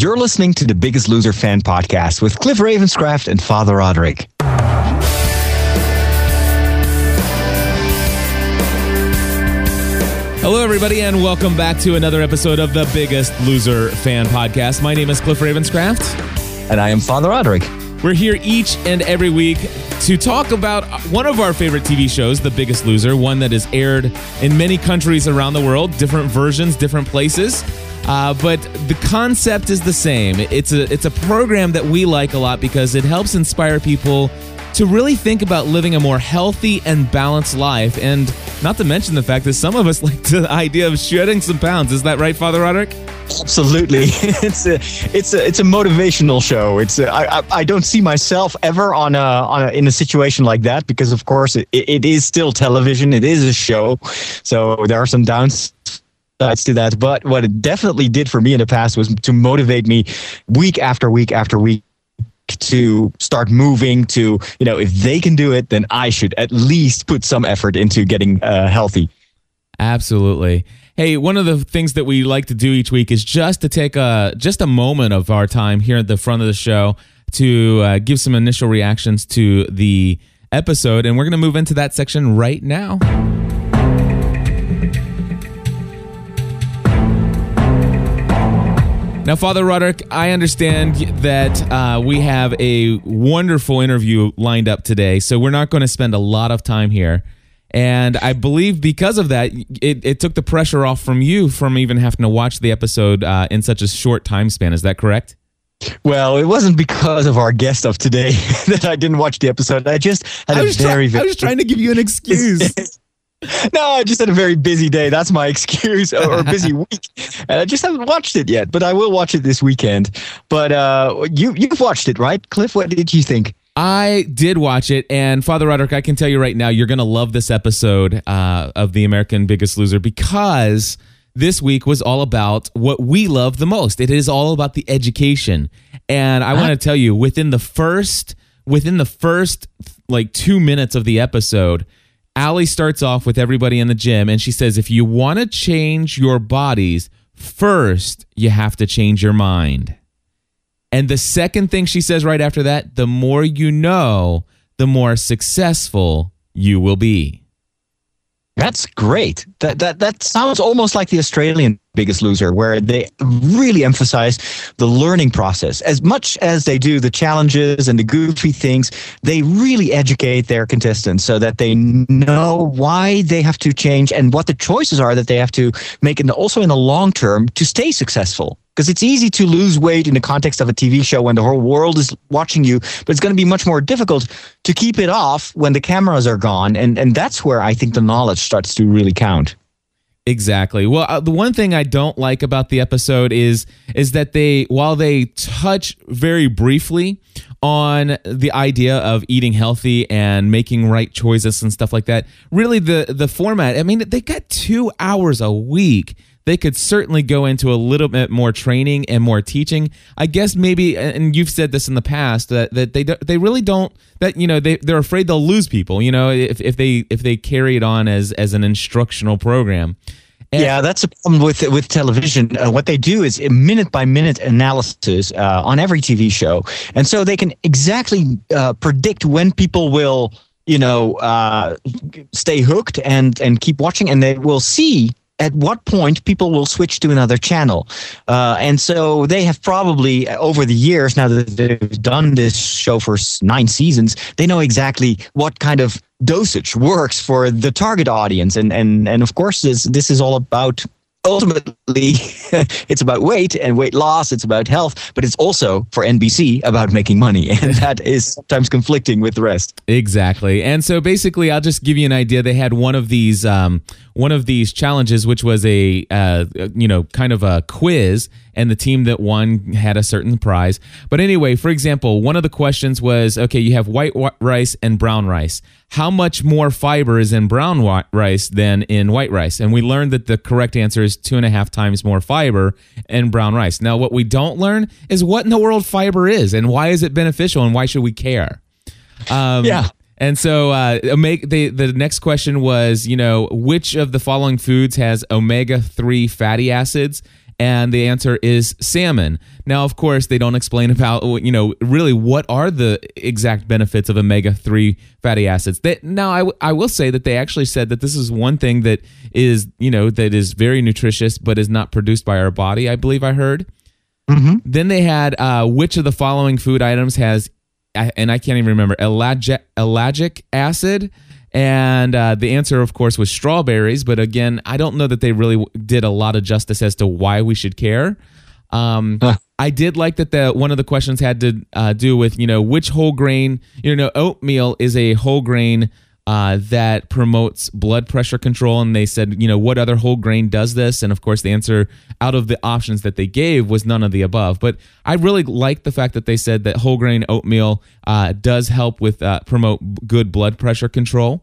You're listening to the Biggest Loser Fan Podcast with Cliff Ravenscraft and Father Roderick. Hello, everybody, and welcome back to another episode of the Biggest Loser Fan Podcast. My name is Cliff Ravenscraft. And I am Father Roderick. We're here each and every week to talk about one of our favorite TV shows, The Biggest Loser, one that is aired in many countries around the world, different versions, different places. Uh, but the concept is the same. It's a it's a program that we like a lot because it helps inspire people to really think about living a more healthy and balanced life. And not to mention the fact that some of us like the idea of shedding some pounds. Is that right, Father Roderick? Absolutely, it's a it's a it's a motivational show. It's a, I, I don't see myself ever on a on a, in a situation like that because of course it, it is still television. It is a show, so there are some downs sides to that. But what it definitely did for me in the past was to motivate me week after week after week to start moving to you know if they can do it then i should at least put some effort into getting uh, healthy Absolutely. Hey, one of the things that we like to do each week is just to take a just a moment of our time here at the front of the show to uh, give some initial reactions to the episode, and we're going to move into that section right now. Now, Father Roderick, I understand that uh, we have a wonderful interview lined up today, so we're not going to spend a lot of time here. And I believe because of that, it, it took the pressure off from you from even having to watch the episode uh, in such a short time span. Is that correct? well it wasn't because of our guest of today that i didn't watch the episode i just had I a very try- I was trying to give you an excuse. no, I just had a very busy day. That's my excuse, or busy week, and I just haven't watched it yet. But I will watch it this weekend. But uh, you you've watched it, right, Cliff? What did you think? I did watch it, and Father Roderick, I can tell you right now, you're going to love this episode uh, of The American Biggest Loser because this week was all about what we love the most. It is all about the education, and I want to tell you, within the first within the first like two minutes of the episode. Allie starts off with everybody in the gym and she says, if you want to change your bodies, first you have to change your mind. And the second thing she says right after that, the more you know, the more successful you will be. That's great. That that that sounds almost like the Australian Biggest Loser, where they really emphasize the learning process as much as they do the challenges and the goofy things. They really educate their contestants so that they know why they have to change and what the choices are that they have to make, and also in the long term to stay successful. Because it's easy to lose weight in the context of a TV show when the whole world is watching you, but it's going to be much more difficult to keep it off when the cameras are gone, and and that's where I think the knowledge starts to really count. Exactly. Well, uh, the one thing I don't like about the episode is is that they while they touch very briefly on the idea of eating healthy and making right choices and stuff like that, really the the format, I mean, they got 2 hours a week. They could certainly go into a little bit more training and more teaching. I guess maybe and you've said this in the past that, that they they really don't that you know they they're afraid they'll lose people, you know, if if they if they carry it on as as an instructional program. And- Yeah, that's the problem with with television. Uh, what they do is a minute by minute analysis uh, on every TV show, and so they can exactly uh, predict when people will, you know, uh, stay hooked and and keep watching, and they will see at what point people will switch to another channel. Uh, and so they have probably over the years now that they've done this show for nine seasons, they know exactly what kind of dosage works for the target audience. And and and of course this this is all about ultimately it's about weight and weight loss it's about health but it's also for nbc about making money and that is sometimes conflicting with the rest Exactly. And so basically, I'll just give you an idea. They had one of these um, one of these challenges, which was a uh, you know kind of a quiz, and the team that won had a certain prize. But anyway, for example, one of the questions was, okay, you have white rice and brown rice. How much more fiber is in brown rice than in white rice? And we learned that the correct answer is two and a half times more fiber in brown rice. Now, what we don't learn is what in the world fiber is, and why is it beneficial, and why should we care? Um, Yeah. And so, uh, omega, the the next question was, you know, which of the following foods has omega three fatty acids? and the answer is salmon. Now, of course, they don't explain about you know really what are the exact benefits of omega three fatty acids. That now I, w- I will say that they actually said that this is one thing that is you know that is very nutritious but is not produced by our body. I believe I heard. Mm-hmm. Then they had uh, which of the following food items has, and I can't even remember, ellagic, ellagic acid. And uh, the answer, of course, was strawberries. But again, I don't know that they really did a lot of justice as to why we should care. Um, Huh. I did like that the one of the questions had to uh, do with you know which whole grain you know oatmeal is a whole grain uh, that promotes blood pressure control and they said you know what other whole grain does this and of course the answer out of the options that they gave was none of the above but I really like the fact that they said that whole grain oatmeal uh, does help with uh, promote good blood pressure control.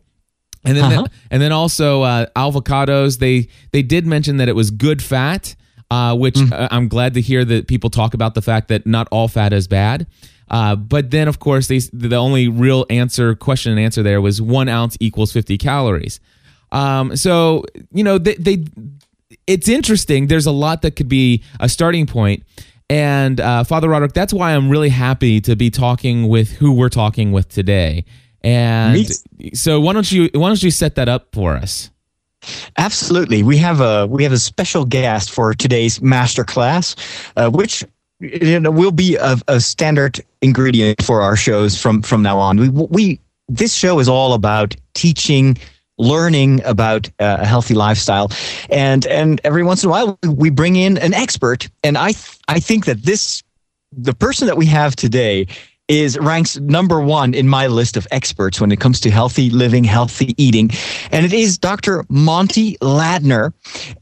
And then, Uh-huh. and then also uh, avocados. They they did mention that it was good fat, uh, which uh, I'm glad to hear that people talk about the fact that not all fat is bad. Uh, but then, of course, they the only real answer, question and answer there was one ounce equals 50 calories. Um, so you know they, they it's interesting. There's a lot that could be a starting point. And uh, Father Roderick, that's why I'm really happy to be talking with who we're talking with today. And so why don't you why don't you set that up for us? Absolutely, we have a we have a special guest for today's master class, uh, which you know, will be a, a standard ingredient for our shows from from now on. We we this show is all about teaching learning about uh, a healthy lifestyle and and every once in a while we bring in an expert and i th- i think that this the person that we have today is ranks number one in my list of experts when it comes to healthy living, healthy eating. And it is Dr. Monte Ladner.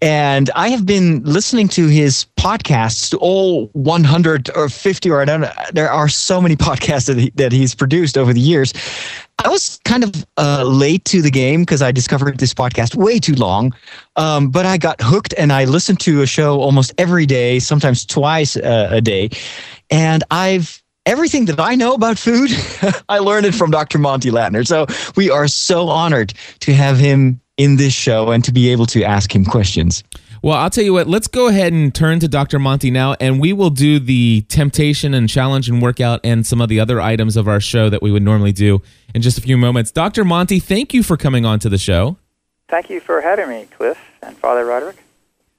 And I have been listening to his podcasts, all 100 or 50, or I don't know, there are so many podcasts that, he, that he's produced over the years. I was kind of uh, late to the game because I discovered this podcast way too long. Um, but I got hooked and I listened to a show almost every day, sometimes twice uh, a day. And I've everything that I know about food, I learned it from Dr. Monte Ladner. So we are so honored to have him in this show and to be able to ask him questions. Well, I'll tell you what, let's go ahead and turn to Dr. Monte now, and we will do the temptation and challenge and workout and some of the other items of our show that we would normally do in just a few moments. Dr. Monte, thank you for coming on to the show. Thank you for having me, Cliff and Father Roderick.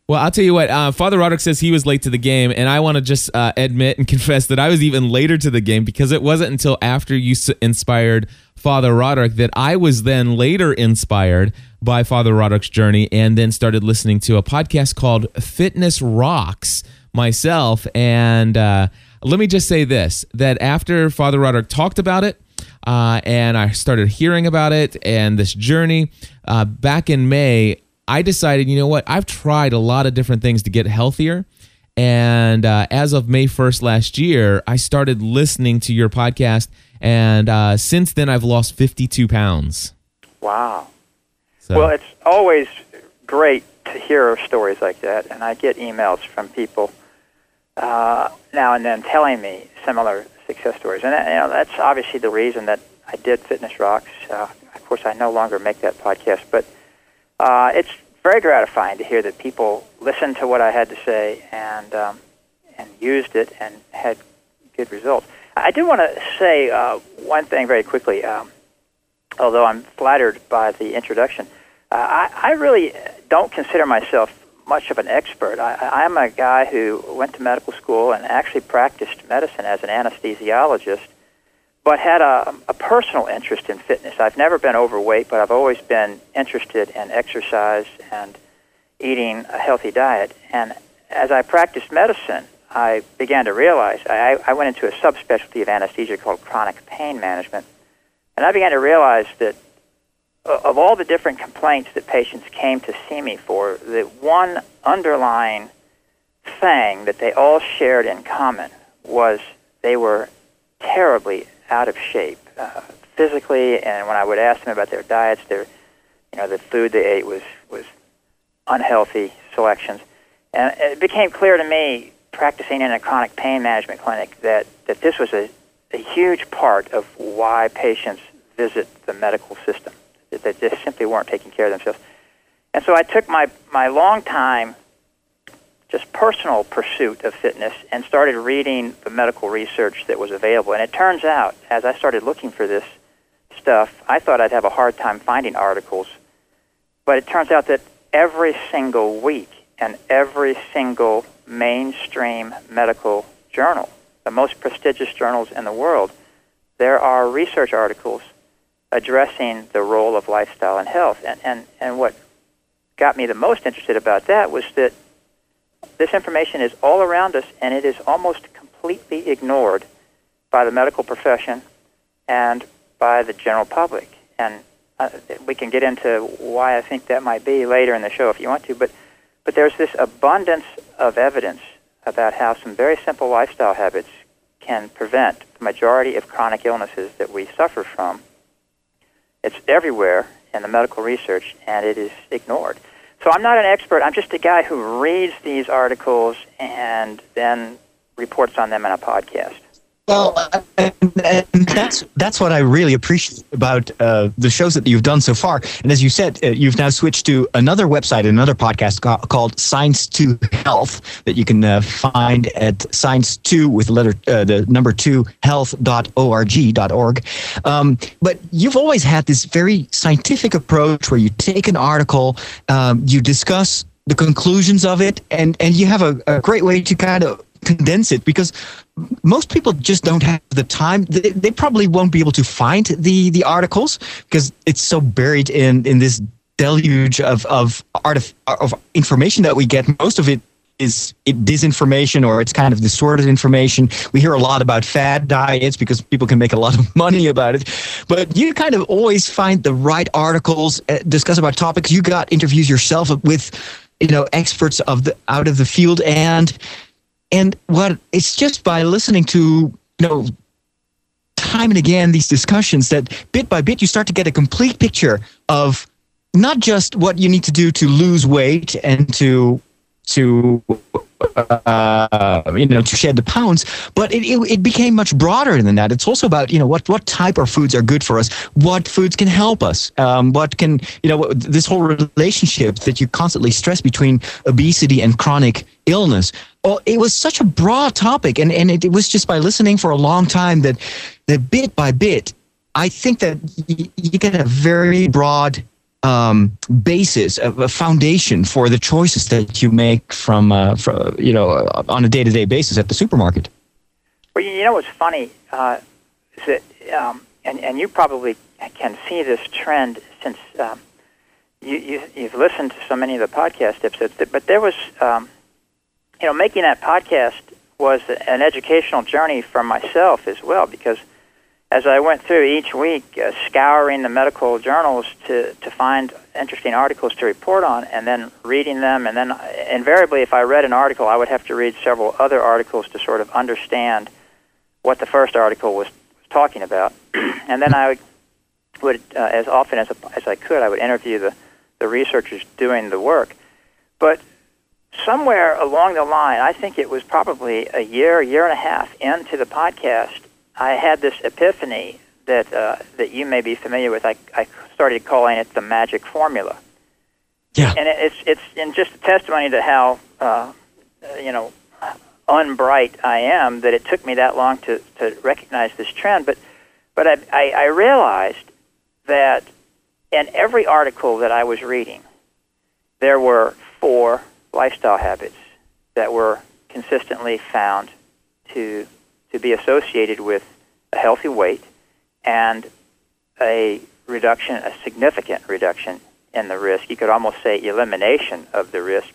Well, I'll tell you what. Uh, Father Roderick says he was late to the game, and I want to just uh, admit and confess that I was even later to the game because it wasn't until after you inspired Father Roderick that I was then later inspired by Father Roderick's journey, and then started listening to a podcast called Fitness Rocks myself. And uh, let me just say this: that after Father Roderick talked about it, uh, and I started hearing about it and this journey uh, back in May. I decided, you know what? I've tried a lot of different things to get healthier. And uh, as of May 1st last year, I started listening to your podcast. And uh, since then, I've lost 52 pounds. Wow. So, Well, it's always great to hear stories like that, and I get emails from people uh, now and then telling me similar success stories, and that, you know that's obviously the reason that I did Fitness Rocks. Uh, of course, I no longer make that podcast, but uh, it's very gratifying to hear that people listened to what I had to say and um, and used it and had good results. I do want to say uh, one thing very quickly. Um, although I'm flattered by the introduction, uh, I, I really don't consider myself much of an expert. I, I'm a guy who went to medical school and actually practiced medicine as an anesthesiologist, but had a, a personal interest in fitness. I've never been overweight, but I've always been interested in exercise and eating a healthy diet. And as I practiced medicine, I began to realize I, I went into a subspecialty of anesthesia called chronic pain management. And I began to realize that uh, of all the different complaints that patients came to see me for, the one underlying thing that they all shared in common was they were terribly out of shape uh, physically. And when I would ask them about their diets, their, you know, the food they ate was was unhealthy selections. And it became clear to me, practicing in a chronic pain management clinic, that that this was a a huge part of why patients visit the medical system. That they just simply weren't taking care of themselves. And so I took my, my long time just personal pursuit of fitness and started reading the medical research that was available. And it turns out, as I started looking for this stuff, I thought I'd have a hard time finding articles. But it turns out that every single week and every single mainstream medical journal, the most prestigious journals in the world, there are research articles addressing the role of lifestyle and health. And, and, and what got me the most interested about that was that this information is all around us and it is almost completely ignored by the medical profession and by the general public. And uh, we can get into why I think that might be later in the show if you want to. But, but there's this abundance of evidence about how some very simple lifestyle habits can prevent the majority of chronic illnesses that we suffer from. It's everywhere in the medical research, and it is ignored. So I'm not an expert. I'm just a guy who reads these articles and then reports on them in a podcast. Well, and, and that's that's what I really appreciate about uh, the shows that you've done so far. And as you said, uh, you've now switched to another website, another podcast ca- called Science to Health that you can uh, find at science 2 with letter uh, the number 2 health.org.org Um, but you've always had this very scientific approach where you take an article, um, you discuss the conclusions of it, and and you have a, a great way to kind of condense it because most people just don't have the time. They, they, probably won't be able to find the the articles because it's so buried in in this deluge of of art of, of information that we get. Most of it is it disinformation or it's kind of distorted information. We hear a lot about fad diets because people can make a lot of money about it. But you kind of always find the right articles, uh, discuss about topics. You got interviews yourself with, you know, experts of the out of the field and and what it's just by listening to you know time and again these discussions that bit by bit you start to get a complete picture of not just what you need to do to lose weight and to to uh, you know to shed the pounds but it, it, it, became much broader than that. It's also about you know what what type of foods are good for us what foods can help us um, what can you know this whole relationship that you constantly stress between obesity and chronic illness well it was such a broad topic and and it, it was just by listening for a long time that that bit by bit i think that you, you get a very broad um, basis, a, a, foundation for the choices that you make from, uh, from you know, uh, on a day-to-day basis at the supermarket. Well, you know what's funny uh, is that, um, and and you probably can see this trend since um, you, you you've listened to so many of the podcast episodes. But there was, um, you know, making that podcast was an educational journey for myself as well because as I went through each week, uh, scouring the medical journals to, to find interesting articles to report on, and then reading them, and then uh, invariably, if I read an article, I would have to read several other articles to sort of understand what the first article was, was talking about, and then I would, would uh, as often as, as I could, I would interview the, the researchers doing the work. But somewhere along the line, I think it was probably a year, year and a half into the podcast, I had this epiphany that uh, that you may be familiar with. I, I started calling it the magic formula. Yeah. And it, it's it's in just a testimony to how uh, you know unbright I am that it took me that long to, to recognize this trend. But but I, I, I realized that in every article that I was reading, there were four lifestyle habits that were consistently found to to be associated with a healthy weight and a reduction, a significant reduction in the risk. You could almost say elimination of the risk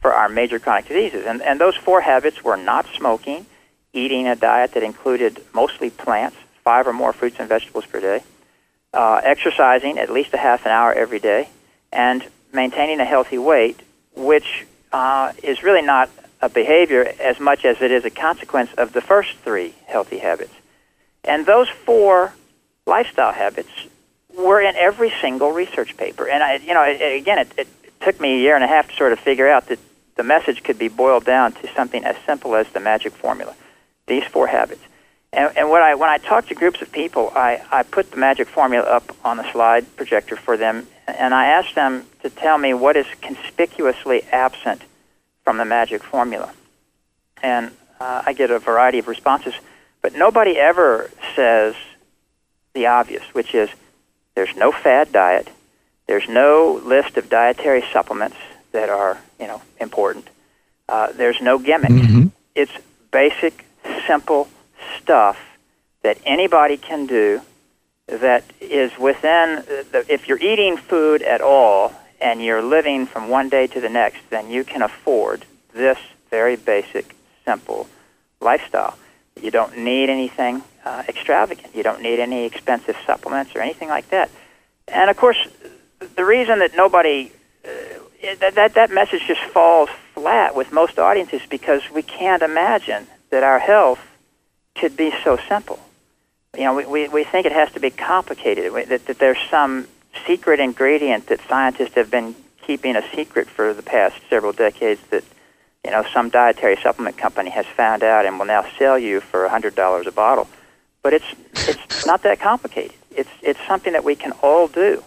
for our major chronic diseases. And, and those four habits were not smoking, eating a diet that included mostly plants, five or more fruits and vegetables per day, uh, exercising at least a half an hour every day, and maintaining a healthy weight, which uh, is really not a behavior as much as it is a consequence of the first three healthy habits. And those four lifestyle habits were in every single research paper. And I, you know, it, again, it, it took me a year and a half to sort of figure out that the message could be boiled down to something as simple as the magic formula, these four habits. And, and when I when I talk to groups of people, I, I put the magic formula up on the slide projector for them, and I ask them to tell me what is conspicuously absent from the magic formula. And uh, I get a variety of responses, but nobody ever says the obvious, which is there's no fad diet, there's no list of dietary supplements that are you know important. Uh, there's no gimmick. Mm-hmm. It's basic, simple stuff that anybody can do that is within the, if you're eating food at all and you're living from one day to the next, then you can afford this very basic, simple lifestyle. You don't need anything uh, extravagant. You don't need any expensive supplements or anything like that. And of course, the reason that nobody uh, that, that that message just falls flat with most audiences because we can't imagine that our health could be so simple. You know, we, we, think it has to be complicated, that, that there's some secret ingredient that scientists have been keeping a secret for the past several decades that, you know, some dietary supplement company has found out and will now sell you for $100 a bottle. But it's, it's not that complicated. It's, it's something that we can all do.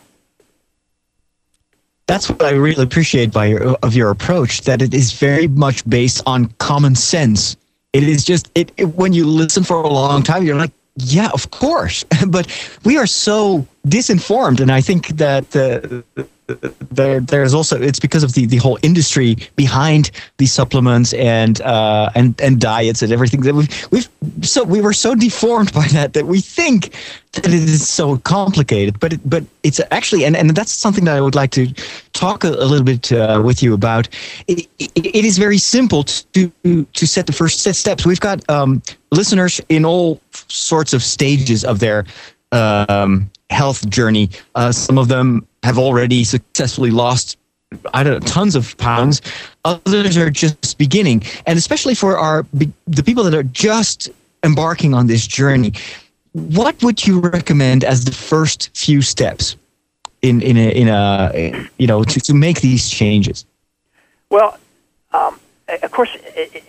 That's what I really appreciate by your, of your approach. That it is very much based on common sense. It is just it, it when you listen for a long time, you're like, yeah, of course. but we are so disinformed, and I think that the there there's also it's because of the, the whole industry behind these supplements and uh, and and diets and everything that we've we've so we were so deformed by that that we think that it is so complicated but it, but it's actually and, and that's something that I would like to talk a, a little bit uh, with you about it, it, it is very simple to to set the first steps we've got um, listeners in all sorts of stages of their um, health journey. Uh, some of them have already successfully lost I don't know, tons of pounds. Others are just beginning, and especially for our the people that are just embarking on this journey. What would you recommend as the first few steps in in a, in a you know to, to make these changes? Well, um, of course,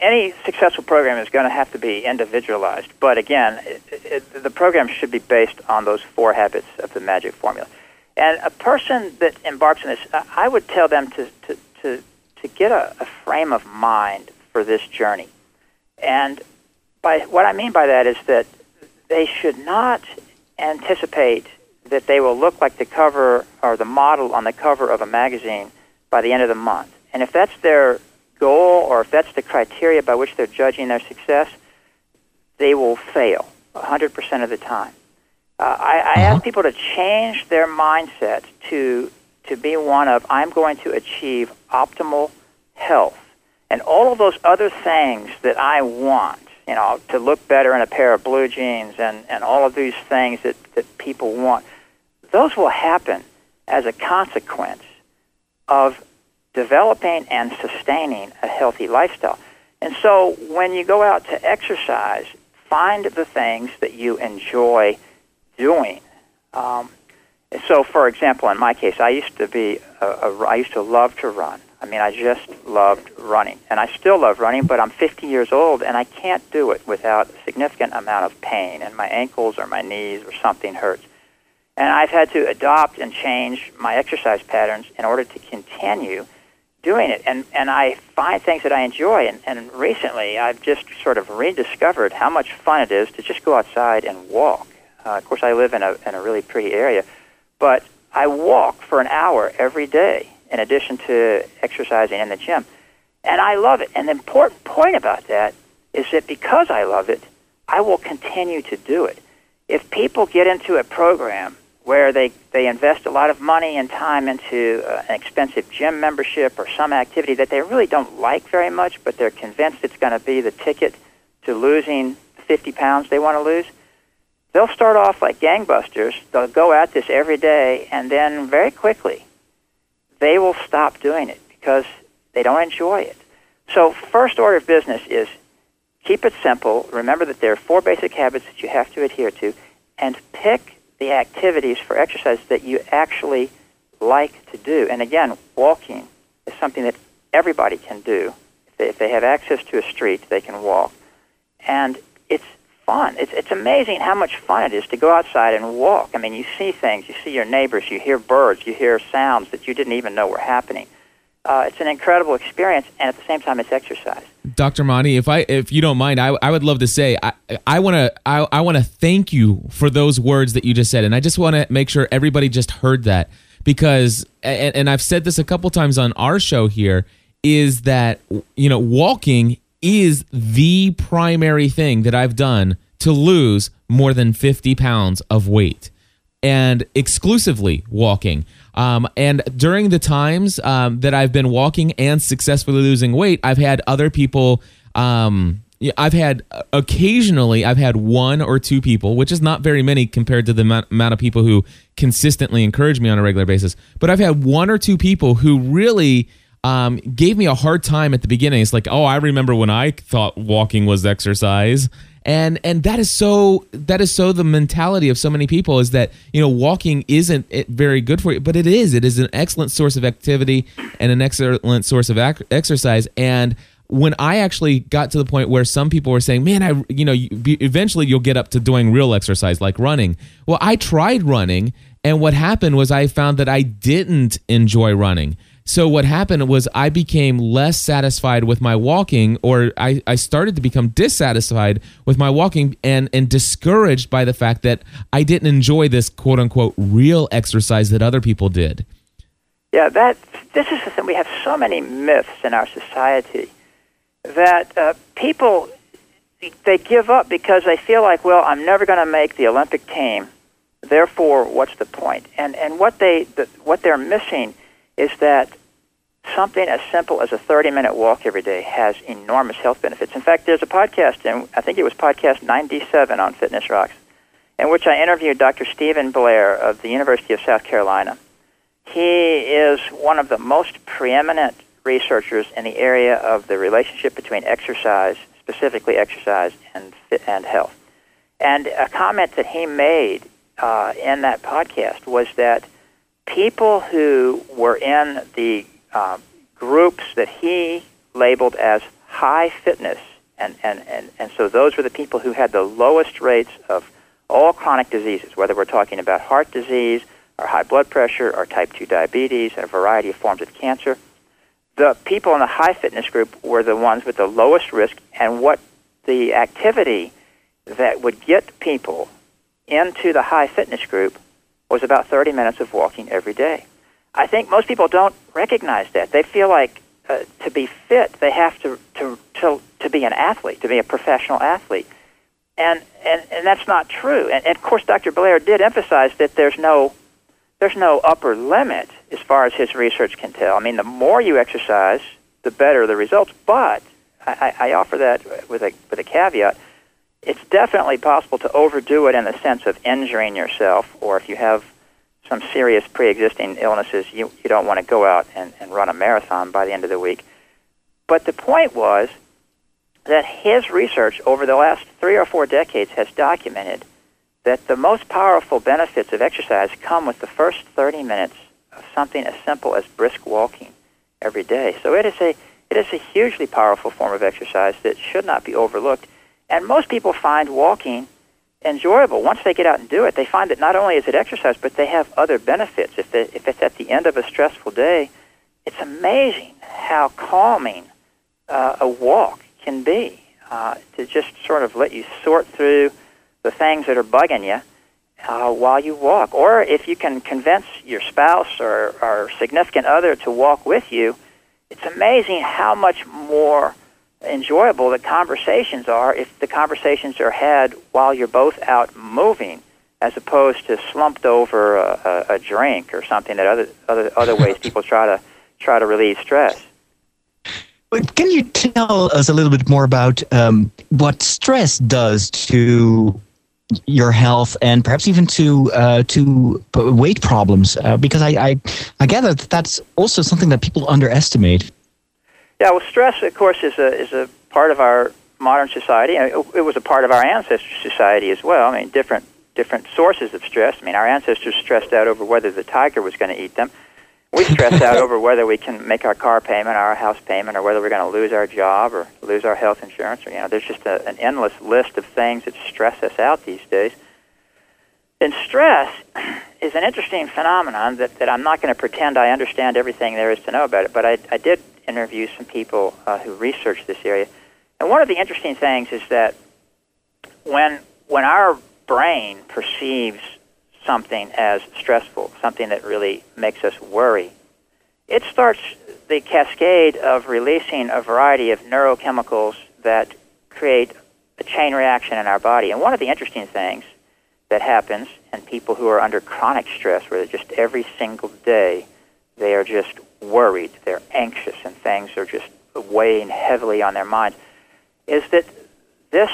any successful program is going to have to be individualized. But again, it, it, the program should be based on those four habits of the magic formula. And a person that embarks on this, I would tell them to, to, to, to get a, a frame of mind for this journey. And by what I mean by that is that they should not anticipate that they will look like the cover or the model on the cover of a magazine by the end of the month. And if that's their goal or if that's the criteria by which they're judging their success, they will fail 100% of the time. Uh, I, I uh-huh. ask people to change their mindset to to be one of I'm going to achieve optimal health and all of those other things that I want. You know, to look better in a pair of blue jeans and, and all of these things that, that people want. Those will happen as a consequence of developing and sustaining a healthy lifestyle. And so when you go out to exercise, find the things that you enjoy doing. Um, so, for example, in my case, I used to be, a, a, I used to love to run. I mean, I just loved running, and I still love running. But I'm 50 years old, and I can't do it without a significant amount of pain, and my ankles or my knees or something hurts. And I've had to adopt and change my exercise patterns in order to continue doing it. And and I find things that I enjoy. And, and recently, I've just sort of rediscovered how much fun it is to just go outside and walk. Uh, of course, I live in a, in a really pretty area, but I walk for an hour every day in addition to exercising in the gym. And I love it. And the important point about that is that because I love it, I will continue to do it. If people get into a program where they, they invest a lot of money and time into uh, an expensive gym membership or some activity that they really don't like very much, but they're convinced it's going to be the ticket to losing 50 pounds they want to lose, they'll start off like gangbusters. They'll go at this every day, and then very quickly, they will stop doing it because they don't enjoy it. So, first order of business is keep it simple. Remember that there are four basic habits that you have to adhere to, and pick the activities for exercise that you actually like to do. And again, walking is something that everybody can do. If they, have access to a street, they can walk. And fun. It's, it's amazing how much fun it is to go outside and walk. I mean, you see things, you see your neighbors, you hear birds, you hear sounds that you didn't even know were happening. uh, it's an incredible experience, and at the same time, it's exercise. Dr. Monte, if I if you don't mind, I, I would love to say I I want to I, I want to thank you for those words that you just said, and I just want to make sure everybody just heard that because and, and I've said this a couple times on our show here is that you know walking is the primary thing that I've done to lose more than 50 pounds of weight and exclusively walking. Um, and during the times um, that I've been walking and successfully losing weight, I've had other people. Um, I've had occasionally, I've had one or two people, which is not very many compared to the amount of people who consistently encourage me on a regular basis. But I've had one or two people who really um, gave me a hard time at the beginning. It's like, oh, I remember when I thought walking was exercise and and that is so that is so the mentality of so many people is that you know walking isn't very good for you but it is it is an excellent source of activity and an excellent source of ac- exercise and when I actually got to the point where some people were saying, "Man, I you know, you, eventually you'll get up to doing real exercise like running." Well, I tried running, and what happened was I found that I didn't enjoy running. So what happened was I became less satisfied with my walking, or I, I started to become dissatisfied with my walking and, and discouraged by the fact that I didn't enjoy this quote unquote real exercise that other people did. Yeah, that this is the thing. We have so many myths in our society that uh, people they give up because they feel like, well, I'm never going to make the Olympic team. Therefore, what's the point? And and what they the, what they're missing is that something as simple as a 30 minute walk every day has enormous health benefits. In fact, there's a podcast, and I think it was podcast 97 on Fitness Rocks, in which I interviewed Dr. Steven Blair of the University of South Carolina. He is one of the most preeminent researchers in the area of the relationship between exercise, specifically exercise, and, and health. And a comment that he made uh, in that podcast was that people who were in the uh, groups that he labeled as high fitness, and, and, and, and so those were the people who had the lowest rates of all chronic diseases, whether we're talking about heart disease or high blood pressure or type 2 diabetes and a variety of forms of cancer. The people in the high fitness group were the ones with the lowest risk, and what the activity that would get people into the high fitness group was about 30 minutes of walking every day. I think most people don't recognize that. They feel like uh, to be fit, they have to, to, to, to be an athlete, to be a professional athlete. And, and, and that's not true. And, and of course, Dr. Blair did emphasize that there's no, there's no upper limit as far as his research can tell. I mean, the more you exercise, the better the results. But I, I offer that with a, with a caveat it's definitely possible to overdo it in the sense of injuring yourself, or if you have some serious pre-existing illnesses, you, you don't want to go out and, and run a marathon by the end of the week. But the point was that his research over the last three or four decades has documented that the most powerful benefits of exercise come with the first 30 minutes of something as simple as brisk walking every day. So it is a it is a hugely powerful form of exercise that should not be overlooked. And most people find walking enjoyable. Once they get out and do it, they find that not only is it exercise, but they have other benefits. If, they, if it's at the end of a stressful day, it's amazing how calming uh, a walk can be uh, to just sort of let you sort through the things that are bugging you uh, while you walk. Or if you can convince your spouse or, or significant other to walk with you, it's amazing how much more enjoyable the conversations are if the conversations are had while you're both out moving as opposed to slumped over a, a, a drink or something that other other other ways people try to try to relieve stress. But Can you tell us a little bit more about um, what stress does to your health and perhaps even to uh, to weight problems? Uh, because I, I I gather that that's also something that people underestimate. Yeah, well, stress, of course, is a is a part of our modern society. It was a part of our ancestor society as well. I mean, different different sources of stress. I mean, our ancestors stressed out over whether the tiger was going to eat them. We stress out over whether we can make our car payment, our house payment, or whether we're going to lose our job or lose our health insurance. Or you know, there's just a, an endless list of things that stress us out these days. And stress is an interesting phenomenon that, that I'm not going to pretend I understand everything there is to know about it, but I, I did interview some people uh, who researched this area. And one of the interesting things is that when, when our brain perceives something as stressful, something that really makes us worry, it starts the cascade of releasing a variety of neurochemicals that create a chain reaction in our body. And one of the interesting things that happens in people who are under chronic stress, where just every single day they are just worried, they're anxious, and things are just weighing heavily on their minds, is that this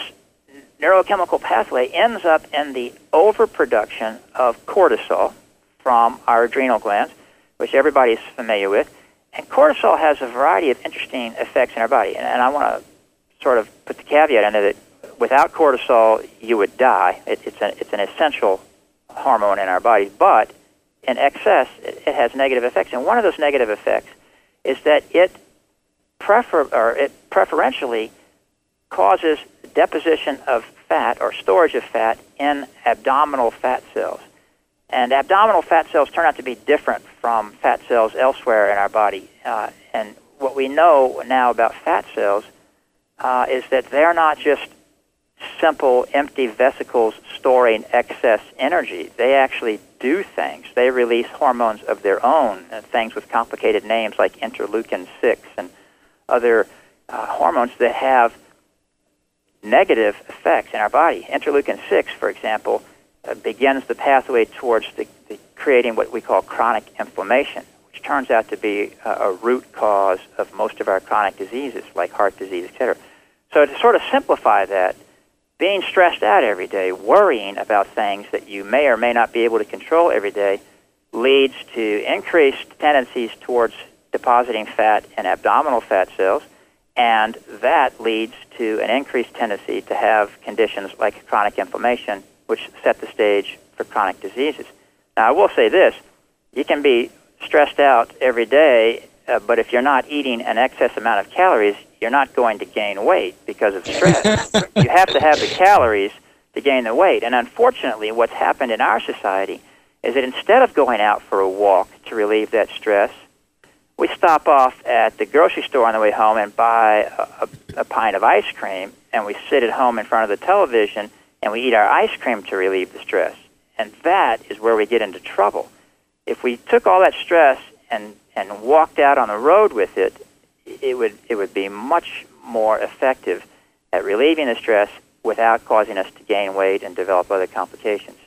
neurochemical pathway ends up in the overproduction of cortisol from our adrenal glands, which everybody's familiar with. And cortisol has a variety of interesting effects in our body. And, and I want to sort of put the caveat in it that without cortisol, you would die. It, it's, a, it's an essential hormone in our body. But in excess, it, has negative effects. And one of those negative effects is that it, prefer, or it preferentially causes deposition of fat or storage of fat in abdominal fat cells. And abdominal fat cells turn out to be different from fat cells elsewhere in our body. Uh, and what we know now about fat cells uh, is that they're not just simple empty vesicles storing excess energy. They actually do things. They release hormones of their own, uh, things with complicated names like interleukin 6 and other uh, hormones that have negative effects in our body. Interleukin 6, for example, uh, begins the pathway towards the, the creating what we call chronic inflammation, which turns out to be a, a root cause of most of our chronic diseases, like heart disease, etc. So to sort of simplify that, being stressed out every day, worrying about things that you may or may not be able to control every day, leads to increased tendencies towards depositing fat in abdominal fat cells, and that leads to an increased tendency to have conditions like chronic inflammation, which set the stage for chronic diseases. Now, I will say this you can be stressed out every day, uh, but if you're not eating an excess amount of calories, you're not going to gain weight because of stress. you have to have the calories to gain the weight. And unfortunately, what's happened in our society is that instead of going out for a walk to relieve that stress, we stop off at the grocery store on the way home and buy a, a, a pint of ice cream, and we sit at home in front of the television and we eat our ice cream to relieve the stress. And that is where we get into trouble. If we took all that stress and, and walked out on the road with it, it would, it would be much more effective at relieving the stress without causing us to gain weight and develop other complications.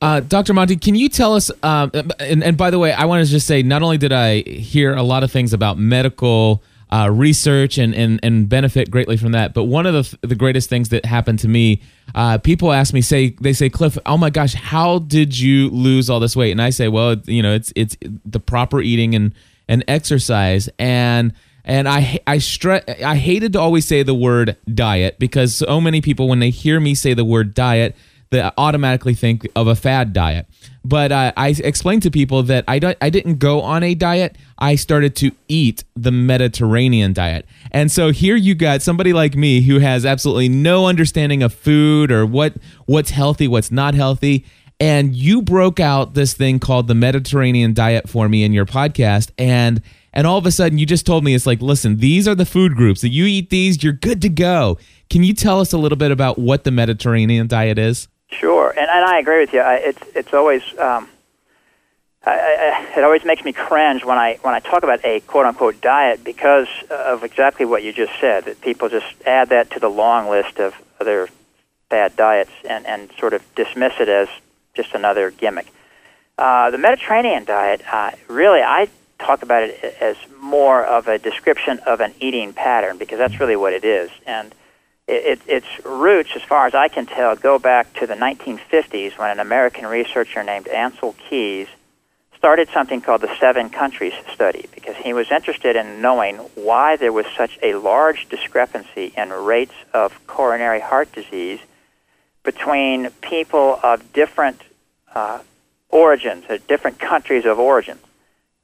Uh, Dr. Monte, can you tell us? Um, and, and, by the way, I want to just say, not only did I hear a lot of things about medical uh, research and, and and benefit greatly from that, but one of the the greatest things that happened to me, uh, people ask me, say they say, Cliff, oh my gosh, how did you lose all this weight? And I say, well, you know, it's it's the proper eating and and exercise and. And I I stre- I hated to always say the word diet because so many people when they hear me say the word diet, that automatically think of a fad diet. But uh, I explained to people that I, don't, I didn't go on a diet. I started to eat the Mediterranean diet. And so here you got somebody like me who has absolutely no understanding of food or what what's healthy, what's not healthy. And you broke out this thing called the Mediterranean diet for me in your podcast. And and all of a sudden you just told me it's like, listen, these are the food groups that you eat these, you're good to go. Can you tell us a little bit about what the Mediterranean diet is? Sure, and, and I agree with you. I, it's it's always um, I, I, it always makes me cringe when I when I talk about a quote unquote diet because of exactly what you just said. That people just add that to the long list of other bad diets and and sort of dismiss it as just another gimmick. Uh, the Mediterranean diet, uh, really, I talk about it as more of a description of an eating pattern because that's really what it is. And it, its roots, as far as I can tell, go back to the 1950s when an American researcher named Ancel Keys started something called the Seven Countries Study because he was interested in knowing why there was such a large discrepancy in rates of coronary heart disease between people of different uh, origins, or different countries of origin.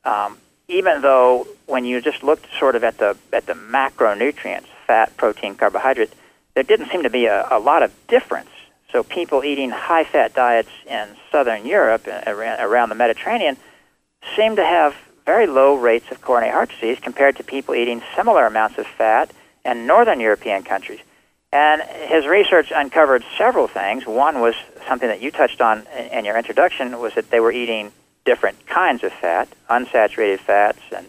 Um, even though when you just looked sort of at the at the macronutrients, fat, protein, carbohydrate, there didn't seem to be a, a lot of difference. So people eating high-fat diets in southern Europe, uh, around the Mediterranean, seem to have very low rates of coronary heart disease compared to people eating similar amounts of fat in northern European countries. And his research uncovered several things. One was something that you touched on in your introduction was that they were eating different kinds of fat, unsaturated fats and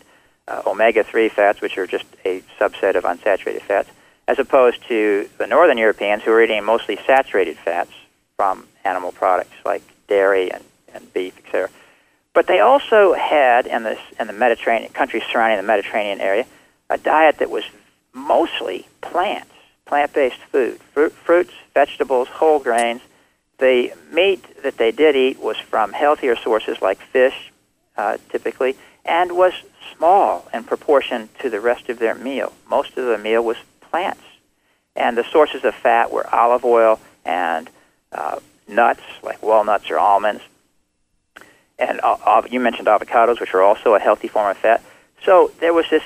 uh, omega-3 fats, which are just a subset of unsaturated fats, as opposed to the northern Europeans who were eating mostly saturated fats from animal products like dairy and, and beef, etc. But they also had in this in the Mediterranean countries surrounding the Mediterranean area a diet that was mostly plants, plant-based food, fruit, fruits, vegetables, whole grains. The meat that they did eat was from healthier sources like fish, uh, typically, and was small in proportion to the rest of their meal. Most of the meal was plants, and the sources of fat were olive oil and uh, nuts like walnuts or almonds. And uh, you mentioned avocados, which are also a healthy form of fat. So there was this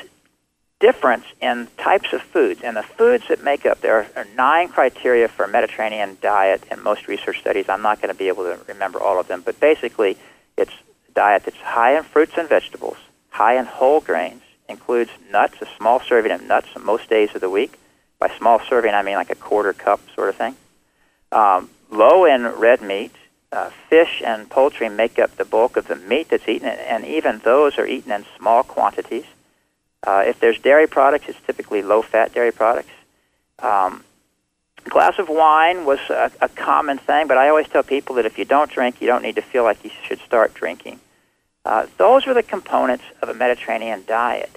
difference in types of foods. And the foods that make up, there are nine criteria for Mediterranean diet in most research studies. I'm not going to be able to remember all of them, but basically, it's a diet that's high in fruits and vegetables, high in whole grains, includes nuts, a small serving of nuts most days of the week. By small serving, I mean like a quarter cup sort of thing. Um, low in red meat. Uh, fish and poultry make up the bulk of the meat that's eaten, and even those are eaten in small quantities. Uh, if there's dairy products, it's typically low-fat dairy products. Um, glass of wine was a, a common thing, but I always tell people that if you don't drink, you don't need to feel like you should start drinking. Uh, those were the components of a Mediterranean diet.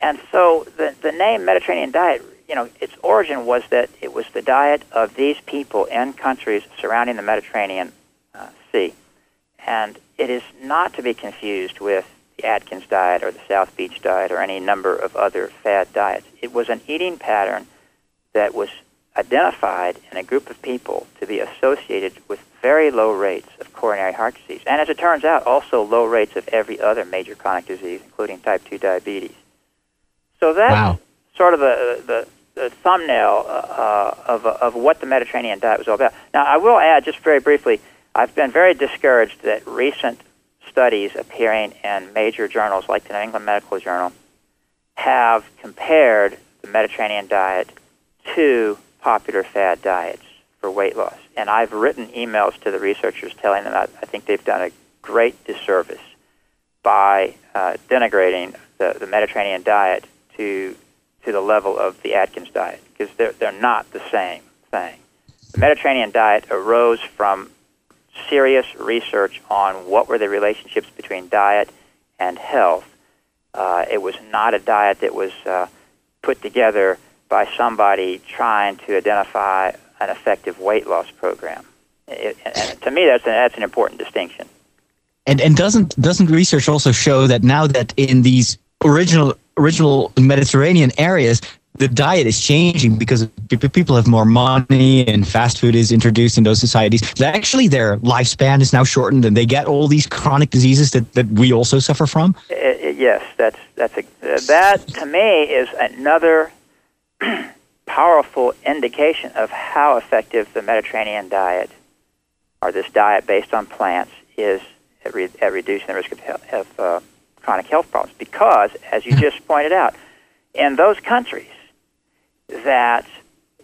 And so the, the name Mediterranean diet, you know, its origin was that it was the diet of these people in countries surrounding the Mediterranean uh, Sea. And it is not to be confused with Atkins diet or the South Beach diet or any number of other fad diets. It was an eating pattern that was identified in a group of people to be associated with very low rates of coronary heart disease. And as it turns out, also low rates of every other major chronic disease, including type 2 diabetes. So that's wow. sort of the, the, the thumbnail uh, of, of what the Mediterranean diet was all about. Now, I will add, just very briefly, I've been very discouraged that recent studies appearing in major journals like the New England Medical Journal have compared the Mediterranean diet to popular fad diets for weight loss. And I've written emails to the researchers telling them that I think they've done a great disservice by uh, denigrating the, the Mediterranean diet to to the level of the Atkins diet because they're they're not the same thing. The Mediterranean diet arose from serious research on what were the relationships between diet and health. Uh, it was not a diet that was uh, put together by somebody trying to identify an effective weight loss program. It, to me, that's an, that's an important distinction. And and doesn't doesn't research also show that now that in these original original Mediterranean areas, the diet is changing because people have more money and fast food is introduced in those societies. Actually their lifespan is now shortened and they get all these chronic diseases that, that we also suffer from. Uh, uh yes, that's that's a, uh, that to me is another powerful indication of how effective the Mediterranean diet or this diet based on plants is at, re- at reducing the risk of, of uh, chronic health problems. Because, as you just pointed out, in those countries that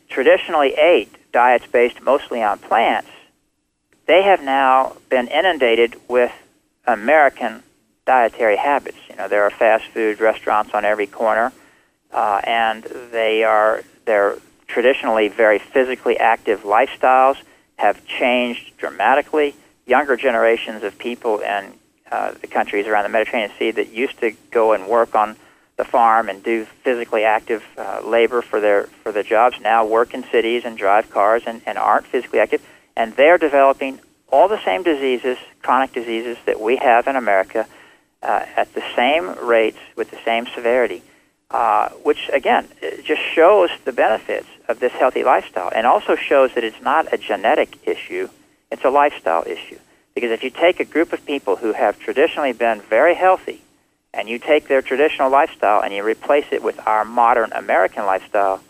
traditionally ate diets based mostly on plants, they have now been inundated with American dietary habits. You know, there are fast food restaurants on every corner, uh, and they are they're traditionally very physically active lifestyles have changed dramatically. Younger generations of people in uh, the countries around the Mediterranean Sea that used to go and work on the farm and do physically active uh, labor for their for their jobs now work in cities and drive cars and, and aren't physically active. And they're developing all the same diseases chronic diseases that we have in America uh, at the same rates with the same severity uh, which again just shows the benefits of this healthy lifestyle and also shows that it's not a genetic issue it's a lifestyle issue. Because if you take a group of people who have traditionally been very healthy and you take their traditional lifestyle and you replace it with our modern American lifestyle,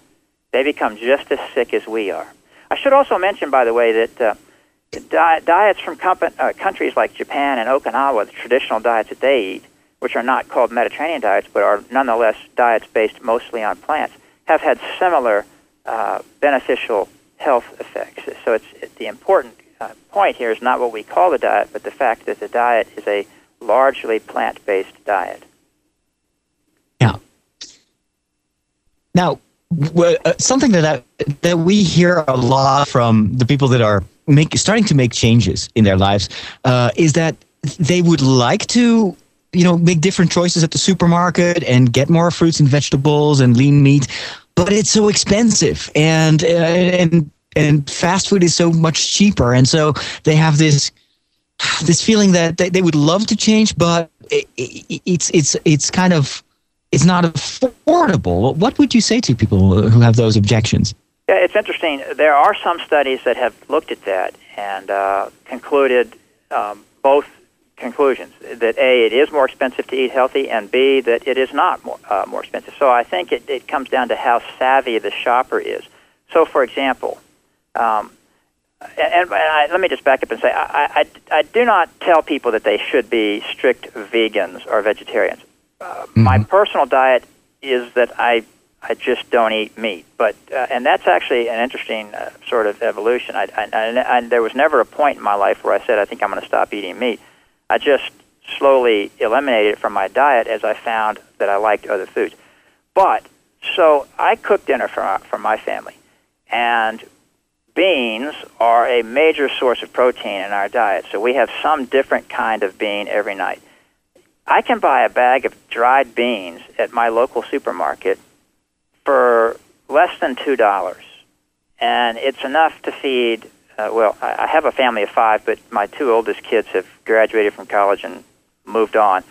they become just as sick as we are. I should also mention, by the way, that uh, di- diets from comp- uh, countries like Japan and Okinawa, the traditional diets that they eat, which are not called Mediterranean diets but are nonetheless diets based mostly on plants, have had similar uh, beneficial health effects. So it's, it, the important uh, point here is not what we call the diet, but the fact that the diet is a largely plant based diet. Yeah. Now, uh, something that I, that we hear a lot from the people that are make starting to make changes in their lives uh, is that they would like to you know make different choices at the supermarket and get more fruits and vegetables and lean meat but it's so expensive and uh, and and fast food is so much cheaper and so they have this this feeling that they, they would love to change but it, it, it's it's it's kind of it's not affordable what would you say to people who have those objections yeah, it's interesting. There are some studies that have looked at that and uh, concluded um, both conclusions that A, it is more expensive to eat healthy, and B, that it is not more, uh, more expensive. So I think it, it comes down to how savvy the shopper is. So, for example, um, and, and I, let me just back up and say I, I, I do not tell people that they should be strict vegans or vegetarians. Uh, mm-hmm. My personal diet is that I I just don't eat meat. But uh, and that's actually an interesting uh, sort of evolution. I, I, I, I, there was never a point in my life where I said I think I'm going to stop eating meat. I just slowly eliminated it from my diet as I found that I liked other foods. But so I cook dinner for for my family, and beans are a major source of protein in our diet. So we have some different kind of bean every night. I can buy a bag of dried beans at my local supermarket for less than two dollars, and it's enough to feed. Uh, well, I, I have a family of five, but my two oldest kids have graduated from college and moved on.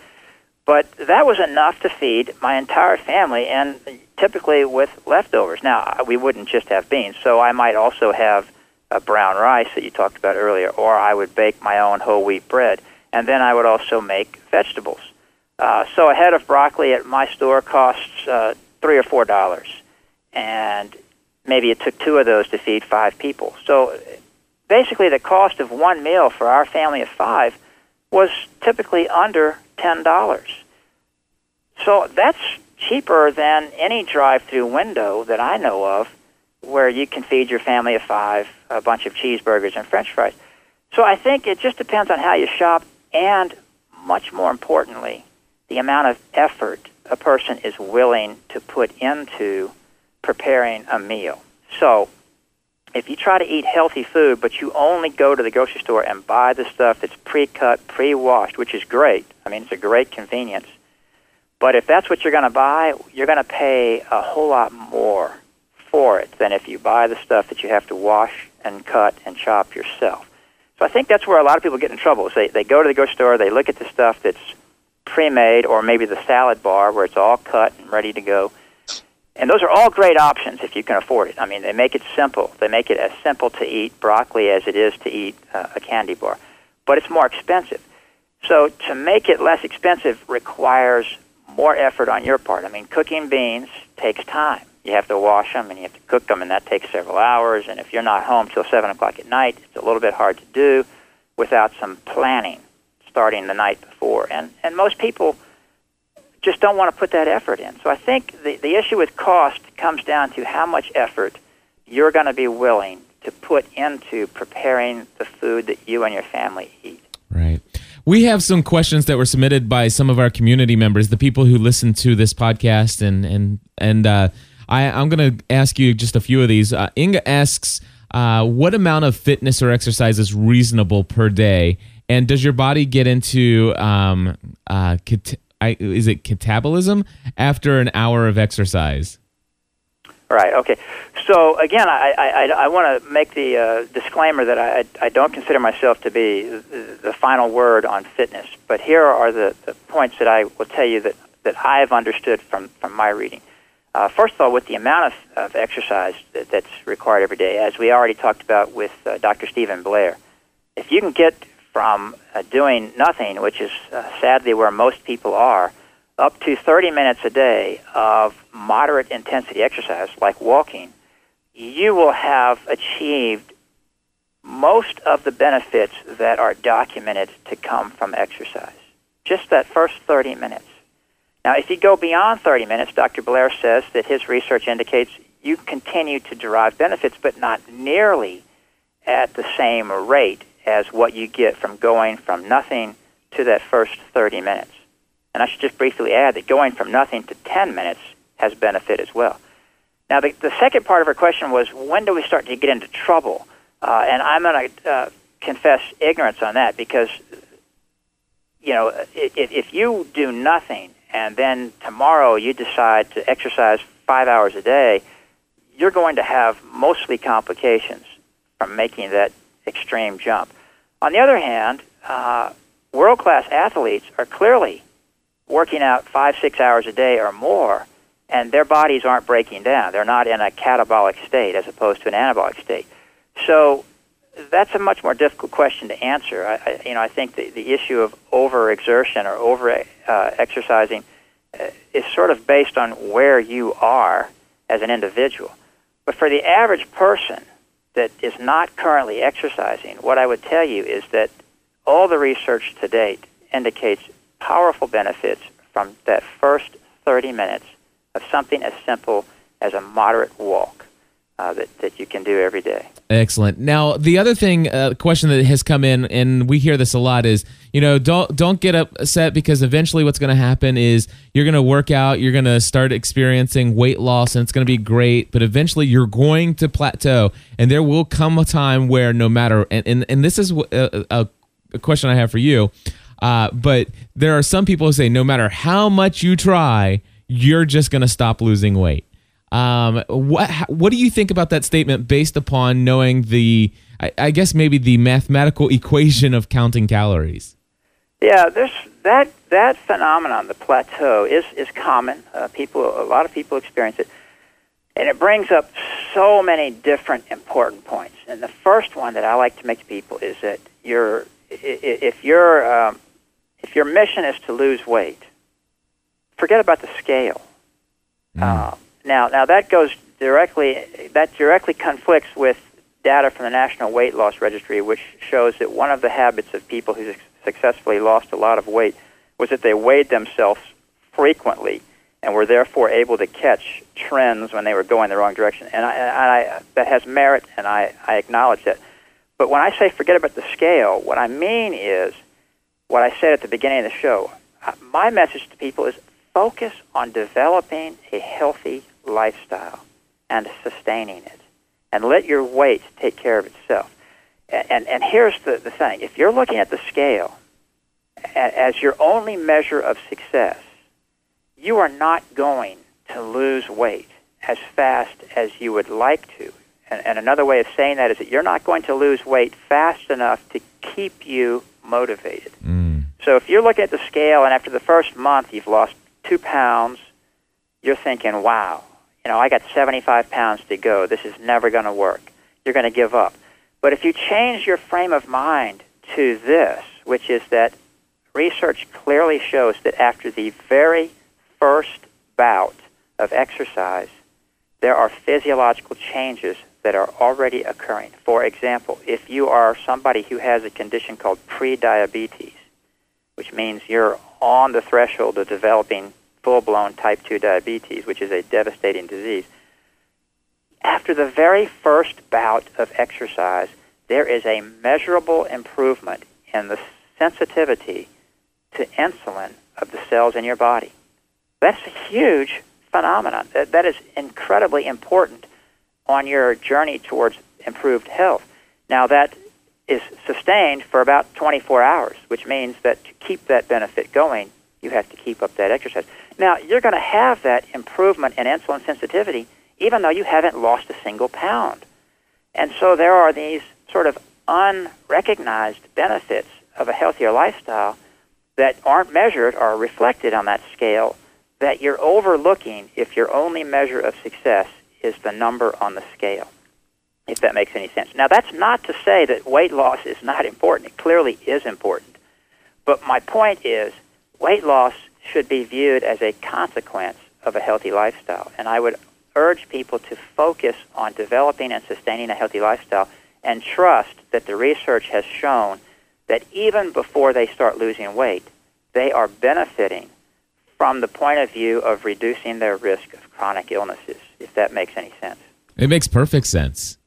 But that was enough to feed my entire family, and typically with leftovers. Now, we wouldn't just have beans, so I might also have a brown rice that you talked about earlier, or I would bake my own whole wheat bread, and then I would also make vegetables. Uh, so a head of broccoli at my store costs uh, three or four dollars, and maybe it took two of those to feed five people. So basically, the cost of one meal for our family of five was typically under ten dollars. So that's cheaper than any drive-through window that I know of, where you can feed your family of five a bunch of cheeseburgers and French fries. So I think it just depends on how you shop, and much more importantly, the amount of effort a person is willing to put into preparing a meal. So, if you try to eat healthy food, but you only go to the grocery store and buy the stuff that's pre cut, pre washed, which is great, I mean, it's a great convenience. But if that's what you're going to buy, you're going to pay a whole lot more for it than if you buy the stuff that you have to wash and cut and chop yourself. So I think that's where a lot of people get in trouble. Is they, they go to the grocery store, they look at the stuff that's pre-made or maybe the salad bar where it's all cut and ready to go. And those are all great options if you can afford it. I mean, they make it simple. They make it as simple to eat broccoli as it is to eat uh, a candy bar. But it's more expensive. So to make it less expensive requires more effort on your part. I mean, cooking beans takes time. You have to wash them and you have to cook them, and that takes several hours. And if you're not home till 7 o'clock at night, it's a little bit hard to do without some planning starting the night before. And, and most people just don't want to put that effort in. So I think the, the issue with cost comes down to how much effort you're going to be willing to put into preparing the food that you and your family eat. Right. We have some questions that were submitted by some of our community members, the people who listen to this podcast, and and and uh, I, I'm going to ask you just a few of these. Uh, Inga asks, uh, "What amount of fitness or exercise is reasonable per day?" And does your body get into um, uh, I, is it catabolism after an hour of exercise? Right. Okay. So again, I I, I want to make the uh, disclaimer that I I don't consider myself to be the final word on fitness, but here are the, the points that I will tell you that that I have understood from from my reading. Uh, first of all, with the amount of, of exercise that, that's required every day, as we already talked about with uh, Dr. Steven Blair, if you can get from uh, doing nothing, which is uh, sadly where most people are, up to 30 minutes a day of moderate intensity exercise, like walking, you will have achieved most of the benefits that are documented to come from exercise. Just that first 30 minutes. Now, if you go beyond 30 minutes, Dr. Blair says that his research indicates you continue to derive benefits, but not nearly at the same rate as what you get from going from nothing to that first 30 minutes. And I should just briefly add that going from nothing to 10 minutes has benefit as well. Now, the, the second part of her question was when do we start to get into trouble? Uh, and I'm going to uh, confess ignorance on that because, you know, if, if you do nothing and then tomorrow you decide to exercise five hours a day, you're going to have mostly complications from making that extreme jump. On the other hand, uh, world class athletes are clearly working out five, six hours a day or more, and their bodies aren't breaking down. They're not in a catabolic state as opposed to an anabolic state. So that's a much more difficult question to answer. I, I you know, I think the, the issue of overexertion or over uh, exercising uh, is sort of based on where you are as an individual. But for the average person that is not currently exercising, what I would tell you is that all the research to date indicates powerful benefits from that first 30 minutes of something as simple as a moderate walk uh, that, that you can do every day. Excellent. Now, the other thing, uh, question that has come in, and we hear this a lot, is you know don't don't get upset because eventually what's going to happen is you're going to work out, you're going to start experiencing weight loss, and it's going to be great. But eventually, you're going to plateau, and there will come a time where no matter, and and, and this is a, a, a question I have for you. Uh, but there are some people who say no matter how much you try, you're just going to stop losing weight. Um, what what do you think about that statement based upon knowing the I, I, guess maybe the mathematical equation of counting calories? Yeah, there's that that phenomenon, the plateau, is is common. Uh, people, a lot of people experience it, and it brings up so many different important points. And the first one that I like to make to people is that you're if your um, if your mission is to lose weight, forget about the scale. Mm. Uh, now, now that goes directly that directly conflicts with data from the National Weight Loss Registry, which shows that one of the habits of people who successfully lost a lot of weight was that they weighed themselves frequently and were therefore able to catch trends when they were going the wrong direction. And I, I, that has merit, and I, I acknowledge that. But when I say forget about the scale, what I mean is what I said at the beginning of the show. Uh, my message to people is focus on developing a healthy lifestyle and sustaining it. And let your weight take care of itself. And, and, and here's the, the thing if you're looking at the scale as your only measure of success, you are not going to lose weight as fast as you would like to. And, and another way of saying that is that you're not going to lose weight fast enough to keep you motivated. Mm. So if you're looking at the scale and after the first month you've lost two pounds, you're thinking, wow, you know, I got 75 pounds to go. This is never going to work. You're going to give up. But if you change your frame of mind to this, which is that research clearly shows that after the very first bout of exercise, there are physiological changes that are already occurring. For example, if you are somebody who has a condition called prediabetes, which means you're on the threshold of developing full blown type 2 diabetes, which is a devastating disease, after the very first bout of exercise, there is a measurable improvement in the sensitivity to insulin of the cells in your body. That's a huge phenomenon. That, that is incredibly important on your journey towards improved health. Now, that is sustained for about 24 hours, which means that to keep that benefit going, you have to keep up that exercise. Now, you're going to have that improvement in insulin sensitivity even though you haven't lost a single pound. And so there are these sort of unrecognized benefits of a healthier lifestyle that aren't measured or reflected on that scale that you're overlooking if your only measure of success is the number on the scale, if that makes any sense. Now, that's not to say that weight loss is not important. It clearly is important. But my point is weight loss should be viewed as a consequence of a healthy lifestyle. And I would urge people to focus on developing and sustaining a healthy lifestyle and trust that the research has shown that even before they start losing weight, they are benefiting from the point of view of reducing their risk of chronic illnesses, if that makes any sense. It makes perfect sense.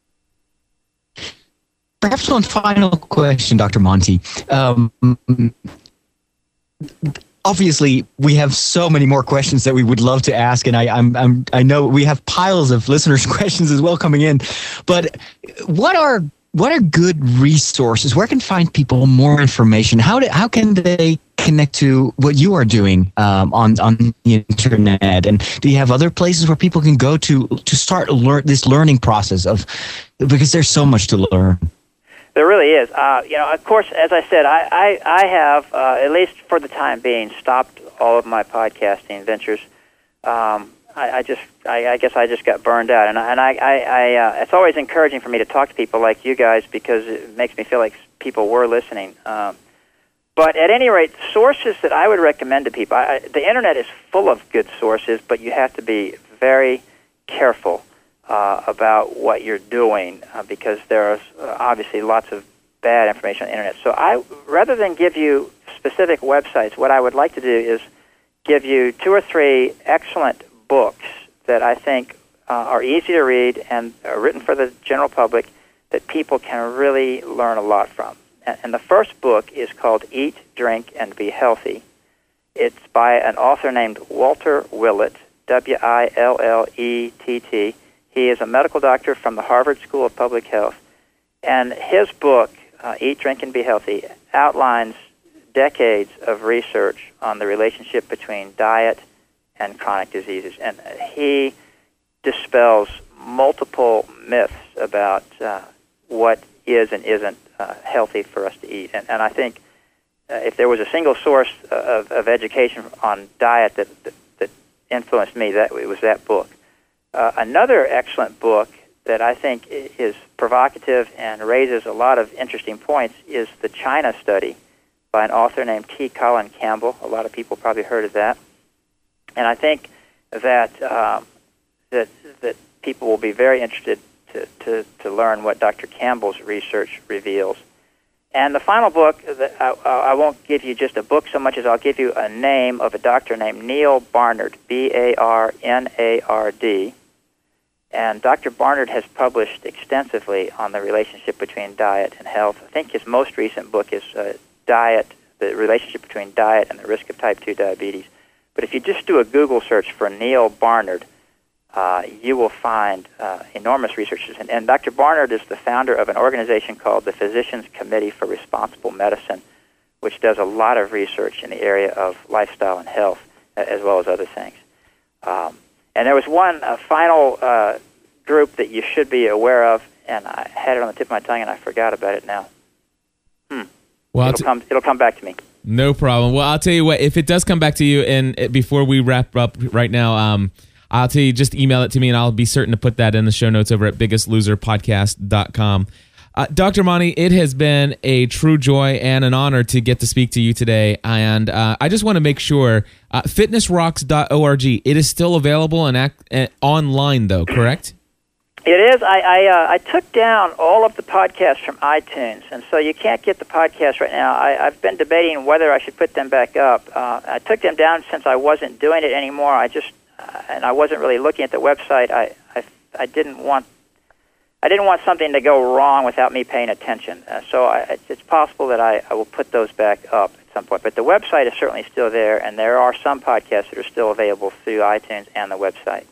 Perhaps one final question, Dr. Monte. Um, obviously, we have so many more questions that we would love to ask, and I, I'm, I'm, I know we have piles of listeners' questions as well coming in. But what are what are good resources? Where can find people more information? How do, how can they connect to what you are doing um, on on the internet? And do you have other places where people can go to to start learn this learning process of because there's so much to learn. There really is. Uh, you know, of course, as I said, I I, I have uh, at least for the time being stopped all of my podcasting ventures. Um, I, I just I, I guess I just got burned out, and I, and I I, I uh, it's always encouraging for me to talk to people like you guys because it makes me feel like people were listening. Um, but at any rate, sources that I would recommend to people, I, the internet is full of good sources, but you have to be very careful uh, about what you're doing uh, because there are uh, obviously lots of bad information on the internet. So I, rather than give you specific websites, what I would like to do is give you two or three excellent books that I think uh, are easy to read and are written for the general public that people can really learn a lot from. And, and the first book is called Eat, Drink, and Be Healthy. It's by an author named Walter Willett, W I L L E T T he is a medical doctor from the Harvard School of Public Health, and his book, uh, Eat, Drink, and Be Healthy, outlines decades of research on the relationship between diet and chronic diseases. And he dispels multiple myths about uh, what is and isn't uh, healthy for us to eat. And, and I think uh, if there was a single source of, of education on diet that, that, that influenced me, that it was that book. Uh, another excellent book that I think is provocative and raises a lot of interesting points is the China Study by an author named T. Colin Campbell. A lot of people probably heard of that, and I think that um, that that people will be very interested to, to, to learn what Dr. Campbell's research reveals. And the final book, I, I won't give you just a book so much as I'll give you a name of a doctor named Neal Barnard, B A R N A R D and Dr. Barnard has published extensively on the relationship between diet and health. I think his most recent book is uh, Diet, the relationship between diet and the risk of type 2 diabetes. But if you just do a Google search for Neal Barnard, uh, you will find uh, enormous research. And, and Dr. Barnard is the founder of an organization called the Physicians Committee for Responsible Medicine, which does a lot of research in the area of lifestyle and health, as well as other things. Um, and there was one uh, final uh, group that you should be aware of, and I had it on the tip of my tongue, and I forgot about it now. Hmm. Well, it'll, t- come, it'll come back to me. No problem. Well, I'll tell you what. If it does come back to you, and before we wrap up right now, um, I'll tell you just email it to me, and I'll be certain to put that in the show notes over at biggestloserpodcast.com. Uh, Dr. Monte, it has been a true joy and an honor to get to speak to you today. And uh, I just want to make sure uh, fitnessrocks.org, it is still available and act, uh, online, though, correct? It is. I I, uh, I took down all of the podcasts from iTunes, and so you can't get the podcast right now. I, I've been debating whether I should put them back up. Uh, I took them down since I wasn't doing it anymore. I just uh, and I wasn't really looking at the website. I I, I didn't want I didn't want something to go wrong without me paying attention. Uh, so I, it's possible that I, I will put those back up at some point. But the website is certainly still there, and there are some podcasts that are still available through iTunes and the website.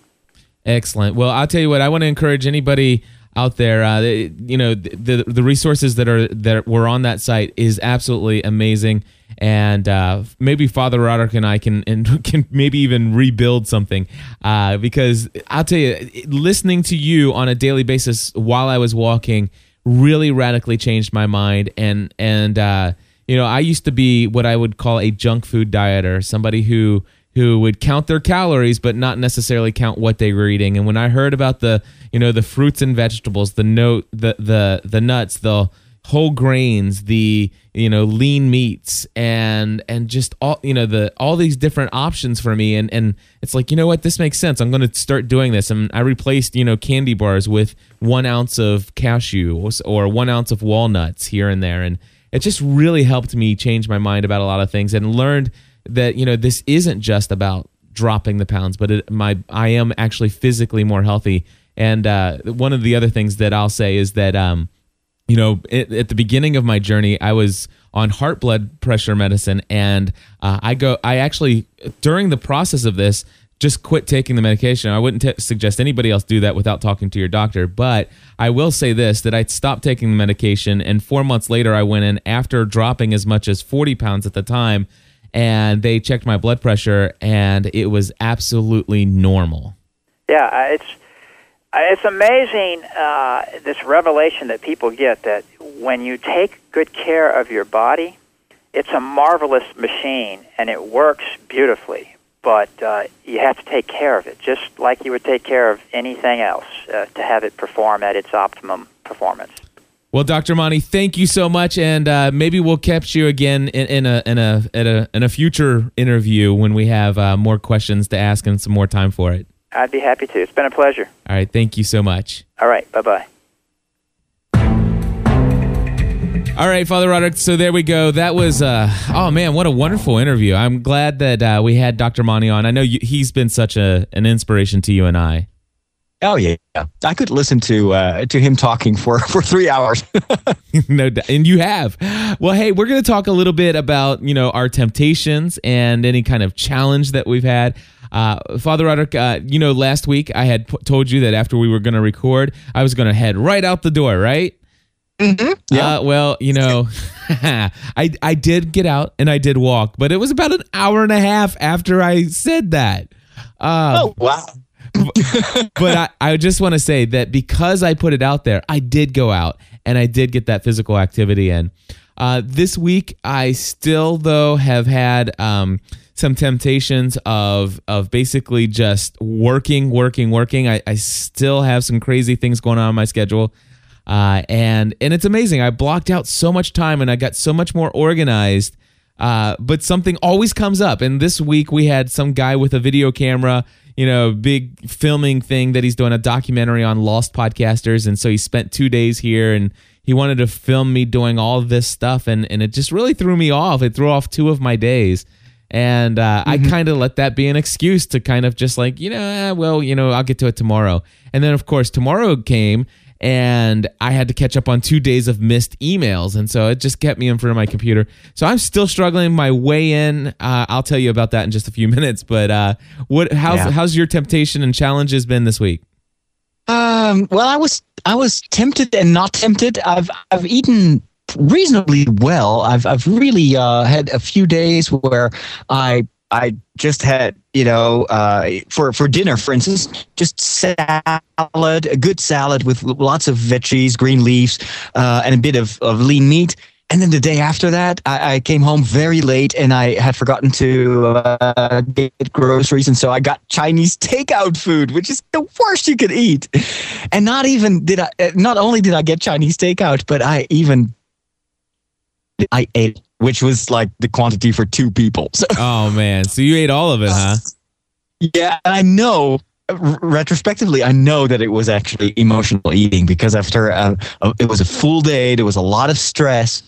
Excellent. Well, I'll tell you what. I want to encourage anybody out there. Uh, you know, the the resources that are that were on that site is absolutely amazing, and uh, maybe Father Roderick and I can and can maybe even rebuild something. Uh, because I'll tell you, listening to you on a daily basis while I was walking really radically changed my mind, and and uh, you know, I used to be what I would call a junk food dieter, somebody who who would count their calories but not necessarily count what they were eating. And when I heard about the, you know, the fruits and vegetables, the note, the the the nuts, the whole grains, the you know lean meats, and and just all you know the all these different options for me, and and it's like you know what this makes sense. I'm going to start doing this, and I replaced you know candy bars with one ounce of cashew or one ounce of walnuts here and there, and it just really helped me change my mind about a lot of things and learned that you know this isn't just about dropping the pounds, but it, my I am actually physically more healthy. And uh, one of the other things that I'll say is that um, you know, it, at the beginning of my journey, I was on heart blood pressure medicine, and uh, I go. I actually during the process of this just quit taking the medication. I wouldn't t- suggest anybody else do that without talking to your doctor. But I will say this: that I stopped taking the medication, and four months later, I went in after dropping as much as forty pounds at the time, and they checked my blood pressure, and it was absolutely normal. Yeah, it's it's amazing uh, this revelation that people get that when you take good care of your body, it's a marvelous machine and it works beautifully. But uh, you have to take care of it, just like you would take care of anything else, uh, to have it perform at its optimum performance. Well, Dr. Monte, thank you so much, and uh, maybe we'll catch you again in, in, a in a at a in a future interview when we have uh, more questions to ask and some more time for it. I'd be happy to. It's been a pleasure. All right. Thank you so much. All right. Bye bye. All right, Father Roderick. So there we go. That was, uh, oh man, what a wonderful interview. I'm glad that uh, we had Dr. Monte on. I know you, he's been such a an inspiration to you and I. Oh yeah, I could listen to uh, to him talking for for three hours. no doubt, and you have. Well, hey, we're going to talk a little bit about you know our temptations and any kind of challenge that we've had. Uh, Father Roderick, uh, you know, last week I had p- told you that after we were going to record, I was going to head right out the door, right? Mm-hmm. Yeah. Uh, well, you know, I I did get out and I did walk, but it was about an hour and a half after I said that. Uh, oh wow! But I, I just want to say that because I put it out there, I did go out and I did get that physical activity in. Uh, this week, I still though have had um, some temptations of of basically just working, working, working. I, I still have some crazy things going on in my schedule. Uh, and and it's amazing. I blocked out so much time and I got so much more organized. Uh, but something always comes up. And this week we had some guy with a video camera, you know, big filming thing that he's doing a documentary on lost podcasters. And so he spent two days here and he wanted to film me doing all this stuff. And, and it just really threw me off. It threw off two of my days. And uh, mm-hmm. I kind of let that be an excuse to kind of just like, you know, eh, well, you know, I'll get to it tomorrow. And then, of course, tomorrow came and I had to catch up on two days of missed emails. And so it just kept me in front of my computer. So I'm still struggling my way in. Uh, I'll tell you about that in just a few minutes. But uh, what? How's yeah. how's your temptation and challenges been this week? Um, well, I was I was tempted and not tempted. I've I've eaten reasonably well. I've I've really uh, had a few days where I I just had you know uh, for for dinner, for instance, just salad, a good salad with lots of veggies, green leaves, uh, and a bit of, of lean meat. And then the day after that, I, I came home very late and I had forgotten to uh, get groceries. And so I got Chinese takeout food, which is the worst you could eat. And not even did I, not only did I get Chinese takeout, but I even I ate, which was like the quantity for two people. So, oh man, so you ate all of it, huh? Yeah, and I know. Retrospectively, I know that it was actually emotional eating because after uh, it was a full day, there was a lot of stress,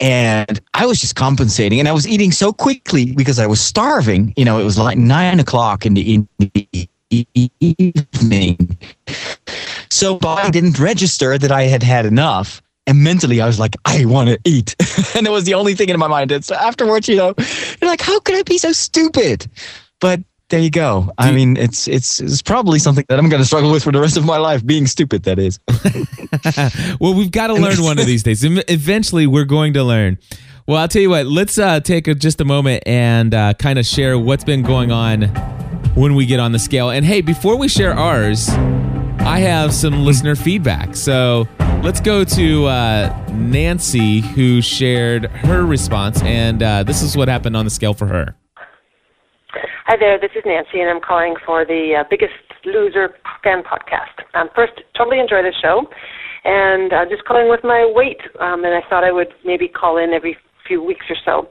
and I was just compensating. And I was eating so quickly because I was starving. You know, it was like nine o'clock in the, in the evening. So I didn't register that I had had enough. And mentally, I was like, I want to eat. and it was the only thing in my mind. And so afterwards, you know, you're like, how could I be so stupid? But there you go. I mean, it's it's it's probably something that I'm going to struggle with for the rest of my life. Being stupid, that is. well, we've got to learn one of these days. Eventually, we're going to learn. Well, I'll tell you what. Let's uh, take a, just a moment and uh, kind of share what's been going on when we get on the scale. And hey, before we share ours, I have some listener feedback. So let's go to uh, Nancy, who shared her response, and uh, this is what happened on the scale for her. Hi there, this is Nancy, and I'm calling for the uh, Biggest Loser fan podcast. Um, first, totally enjoy the show. and uh, just calling with my weight. Um, and I thought I would maybe call in every few weeks or so.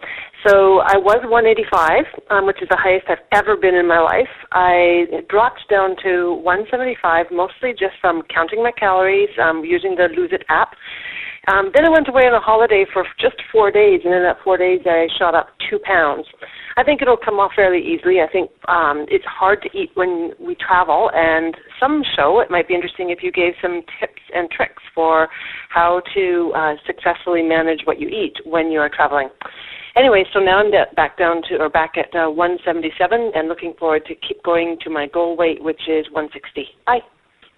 So I was 185, um, which is the highest I've ever been in my life. I dropped down to 175, mostly just from counting my calories, um, using the Lose It app. Um, then I went away on a holiday for just four days, and in that four days I shot up two pounds. I think it'll come off fairly easily. I think um, it's hard to eat when we travel, and some show it might be interesting if you gave some tips and tricks for how to uh, successfully manage what you eat when you are traveling. Anyway, so now I'm back down to or back at uh, 177, and looking forward to keep going to my goal weight, which is 160. Bye.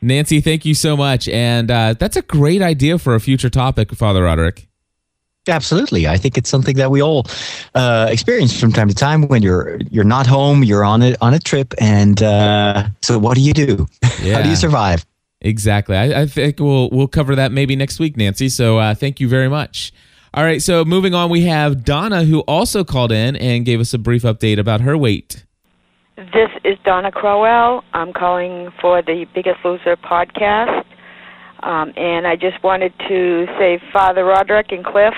Nancy, thank you so much, and uh, that's a great idea for a future topic, Father Roderick. Absolutely, I think it's something that we all uh, experience from time to time when you're you're not home, you're on a on a trip, and uh, so what do you do? Yeah. How do you survive? Exactly. I, I, think we'll we'll cover that maybe next week, Nancy. So uh, thank you very much. All right. So moving on, we have Donna who also called in and gave us a brief update about her weight. This is Donna Crowell. I'm calling for the Biggest Loser podcast. Um, and I just wanted to say, Father Roderick and Cliff,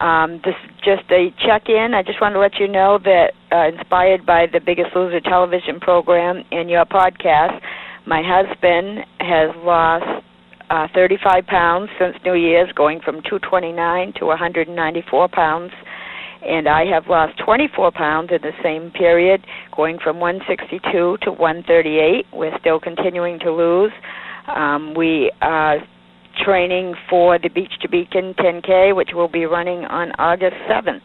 um, this just a check-in. I just wanted to let you know that, uh, inspired by the Biggest Loser television program and your podcast, my husband has lost uh, 35 pounds since New Year's, going from 229 to 194 pounds. And I have lost 24 pounds in the same period, going from 162 to 138. We're still continuing to lose. Um, we are training for the Beach to Beacon 10K, which will be running on August 7th.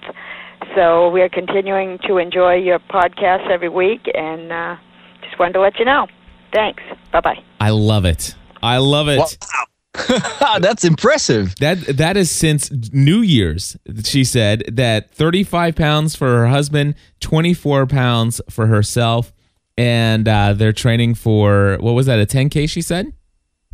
So we're continuing to enjoy your podcast every week, and uh, just wanted to let you know. Thanks. Bye bye. I love it. I love it. Wow. That's impressive. That that is since New Year's. She said that 35 pounds for her husband, 24 pounds for herself, and uh, they're training for what was that? A 10k? She said.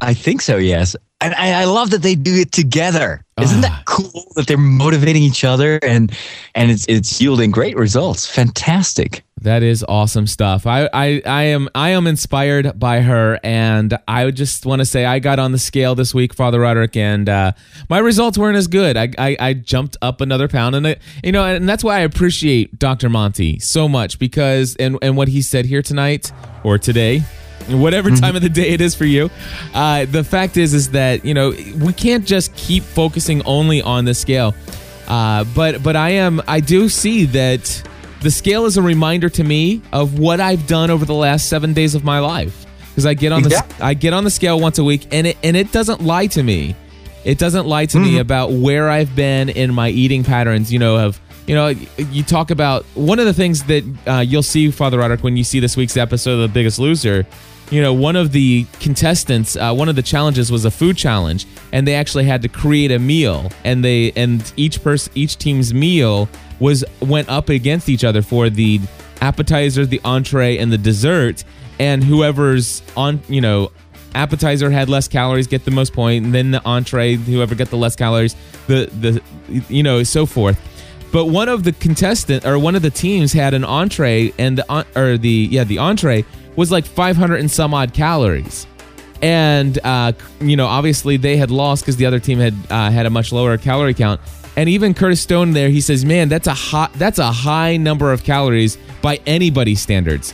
I think so. Yes, and I, I love that they do it together. Isn't Ah. that cool that they're motivating each other and and it's it's yielding great results? Fantastic. That is awesome stuff. I, I, I am I am inspired by her, and I just want to say I got on the scale this week, Father Roderick, and uh, my results weren't as good. I, I, I jumped up another pound, and it, you know, and that's why I appreciate Dr. Monte so much because and and what he said here tonight or today. Whatever time of the day it is for you, uh, the fact is is that you know we can't just keep focusing only on the scale, uh, but but I am I do see that the scale is a reminder to me of what I've done over the last seven days of my life. Because I get on the Exactly. I get on the scale once a week, and it and it doesn't lie to me. It doesn't lie to me mm-hmm. about where I've been in my eating patterns. You know, of you know, you talk about one of the things that uh, you'll see, Father Roderick, when you see this week's episode of The Biggest Loser. You know, one of the contestants, uh, one of the challenges was a food challenge, and they actually had to create a meal, and they and each person, each team's meal was went up against each other for the appetizer, the entree, and the dessert, and whoever's on, you know, appetizer had less calories get the most point, and then the entree, whoever got the less calories, the the you know so forth. But one of the contestant or one of the teams had an entree, and the or the yeah the entree was like 500 and some odd calories. And uh, you know, obviously they had lost because the other team had uh, had a much lower calorie count. And even Curtis Stone there, he says, "Man, that's a hot, that's a high number of calories by anybody's standards."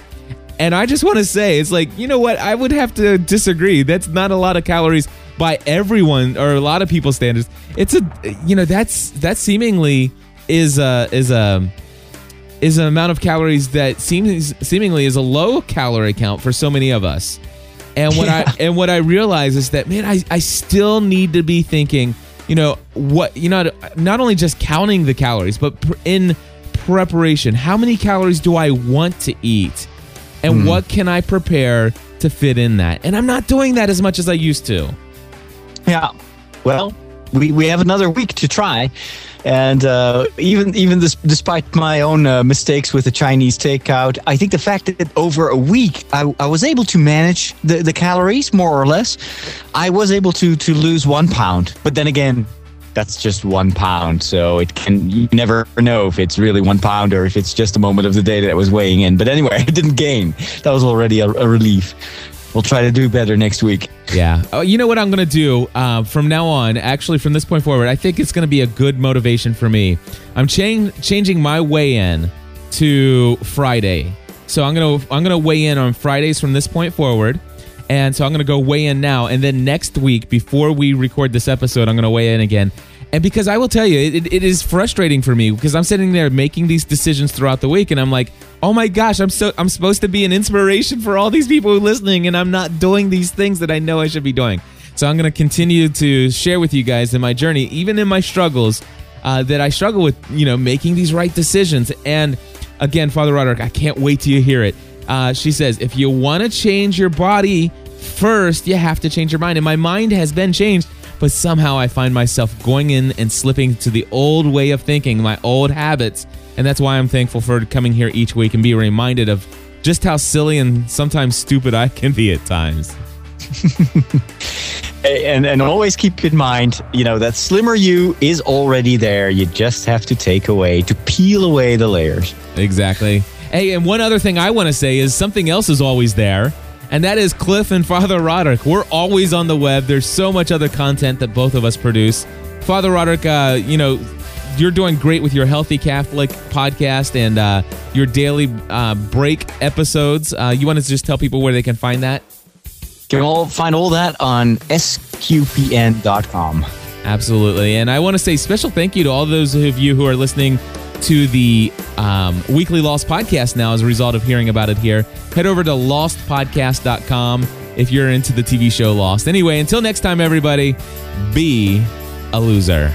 And I just want to say, it's like, you know what? I would have to disagree. That's not a lot of calories by everyone or a lot of people's standards. It's a, you know, that's that seemingly is a is a is an amount of calories that seems seemingly is a low calorie count for so many of us. And what I and what I realize is that man, I I still need to be thinking, you know, what you know, not only just counting the calories, but pr- in preparation, how many calories do I want to eat, and hmm. what can I prepare to fit in that? And I'm not doing that as much as I used to. Yeah. Well, we, we have another week to try, and uh, even even this, despite my own uh, mistakes with the Chinese takeout, I think the fact that over a week I, I was able to manage the, the calories more or less, I was able to to lose one pound. But then again. That's just one pound, so it can you never know if it's really one pound or if it's just a moment of the day that I was weighing in. But anyway, I didn't gain. That was already a, a relief. We'll try to do better next week. Yeah. Oh, you know what I'm going to do uh, from now on? Actually, from this point forward, I think it's going to be a good motivation for me. I'm chang- changing my weigh-in to Friday. So I'm gonna I'm gonna weigh in on Fridays from this point forward. And so I'm going to go weigh in now. And then next week, before we record this episode, I'm going to weigh in again. And because I will tell you, it, it is frustrating for me because I'm sitting there making these decisions throughout the week, and I'm like, oh my gosh, I'm so I'm supposed to be an inspiration for all these people listening, and I'm not doing these things that I know I should be doing. So I'm going to continue to share with you guys in my journey, even in my struggles, uh, that I struggle with, you know, making these right decisions. And again, Father Roderick, I can't wait till you hear it. Uh, she says, if you want to change your body first, you have to change your mind. And my mind has been changed, but somehow I find myself going in and slipping to the old way of thinking, my old habits. And that's why I'm thankful for coming here each week and be reminded of just how silly and sometimes stupid I can be at times. and and always keep in mind, you know, that slimmer you is already there. You just have to take away to peel away the layers. Exactly. Hey, and one other thing I want to say is something else is always there, and that is Cliff and Father Roderick. We're always on the web. There's so much other content that both of us produce. Father Roderick, uh, you know, you're doing great with your Healthy Catholic podcast and uh, your daily uh, break episodes. Uh, you want to just tell people where they can find that? You can all find all that on sqpn.com. Absolutely. And I want to say special thank you to all those of you who are listening to the um, Weekly Lost podcast now as a result of hearing about it here. Head over to lostpodcast.com if you're into the TV show Lost. Anyway, until next time, everybody, be a loser.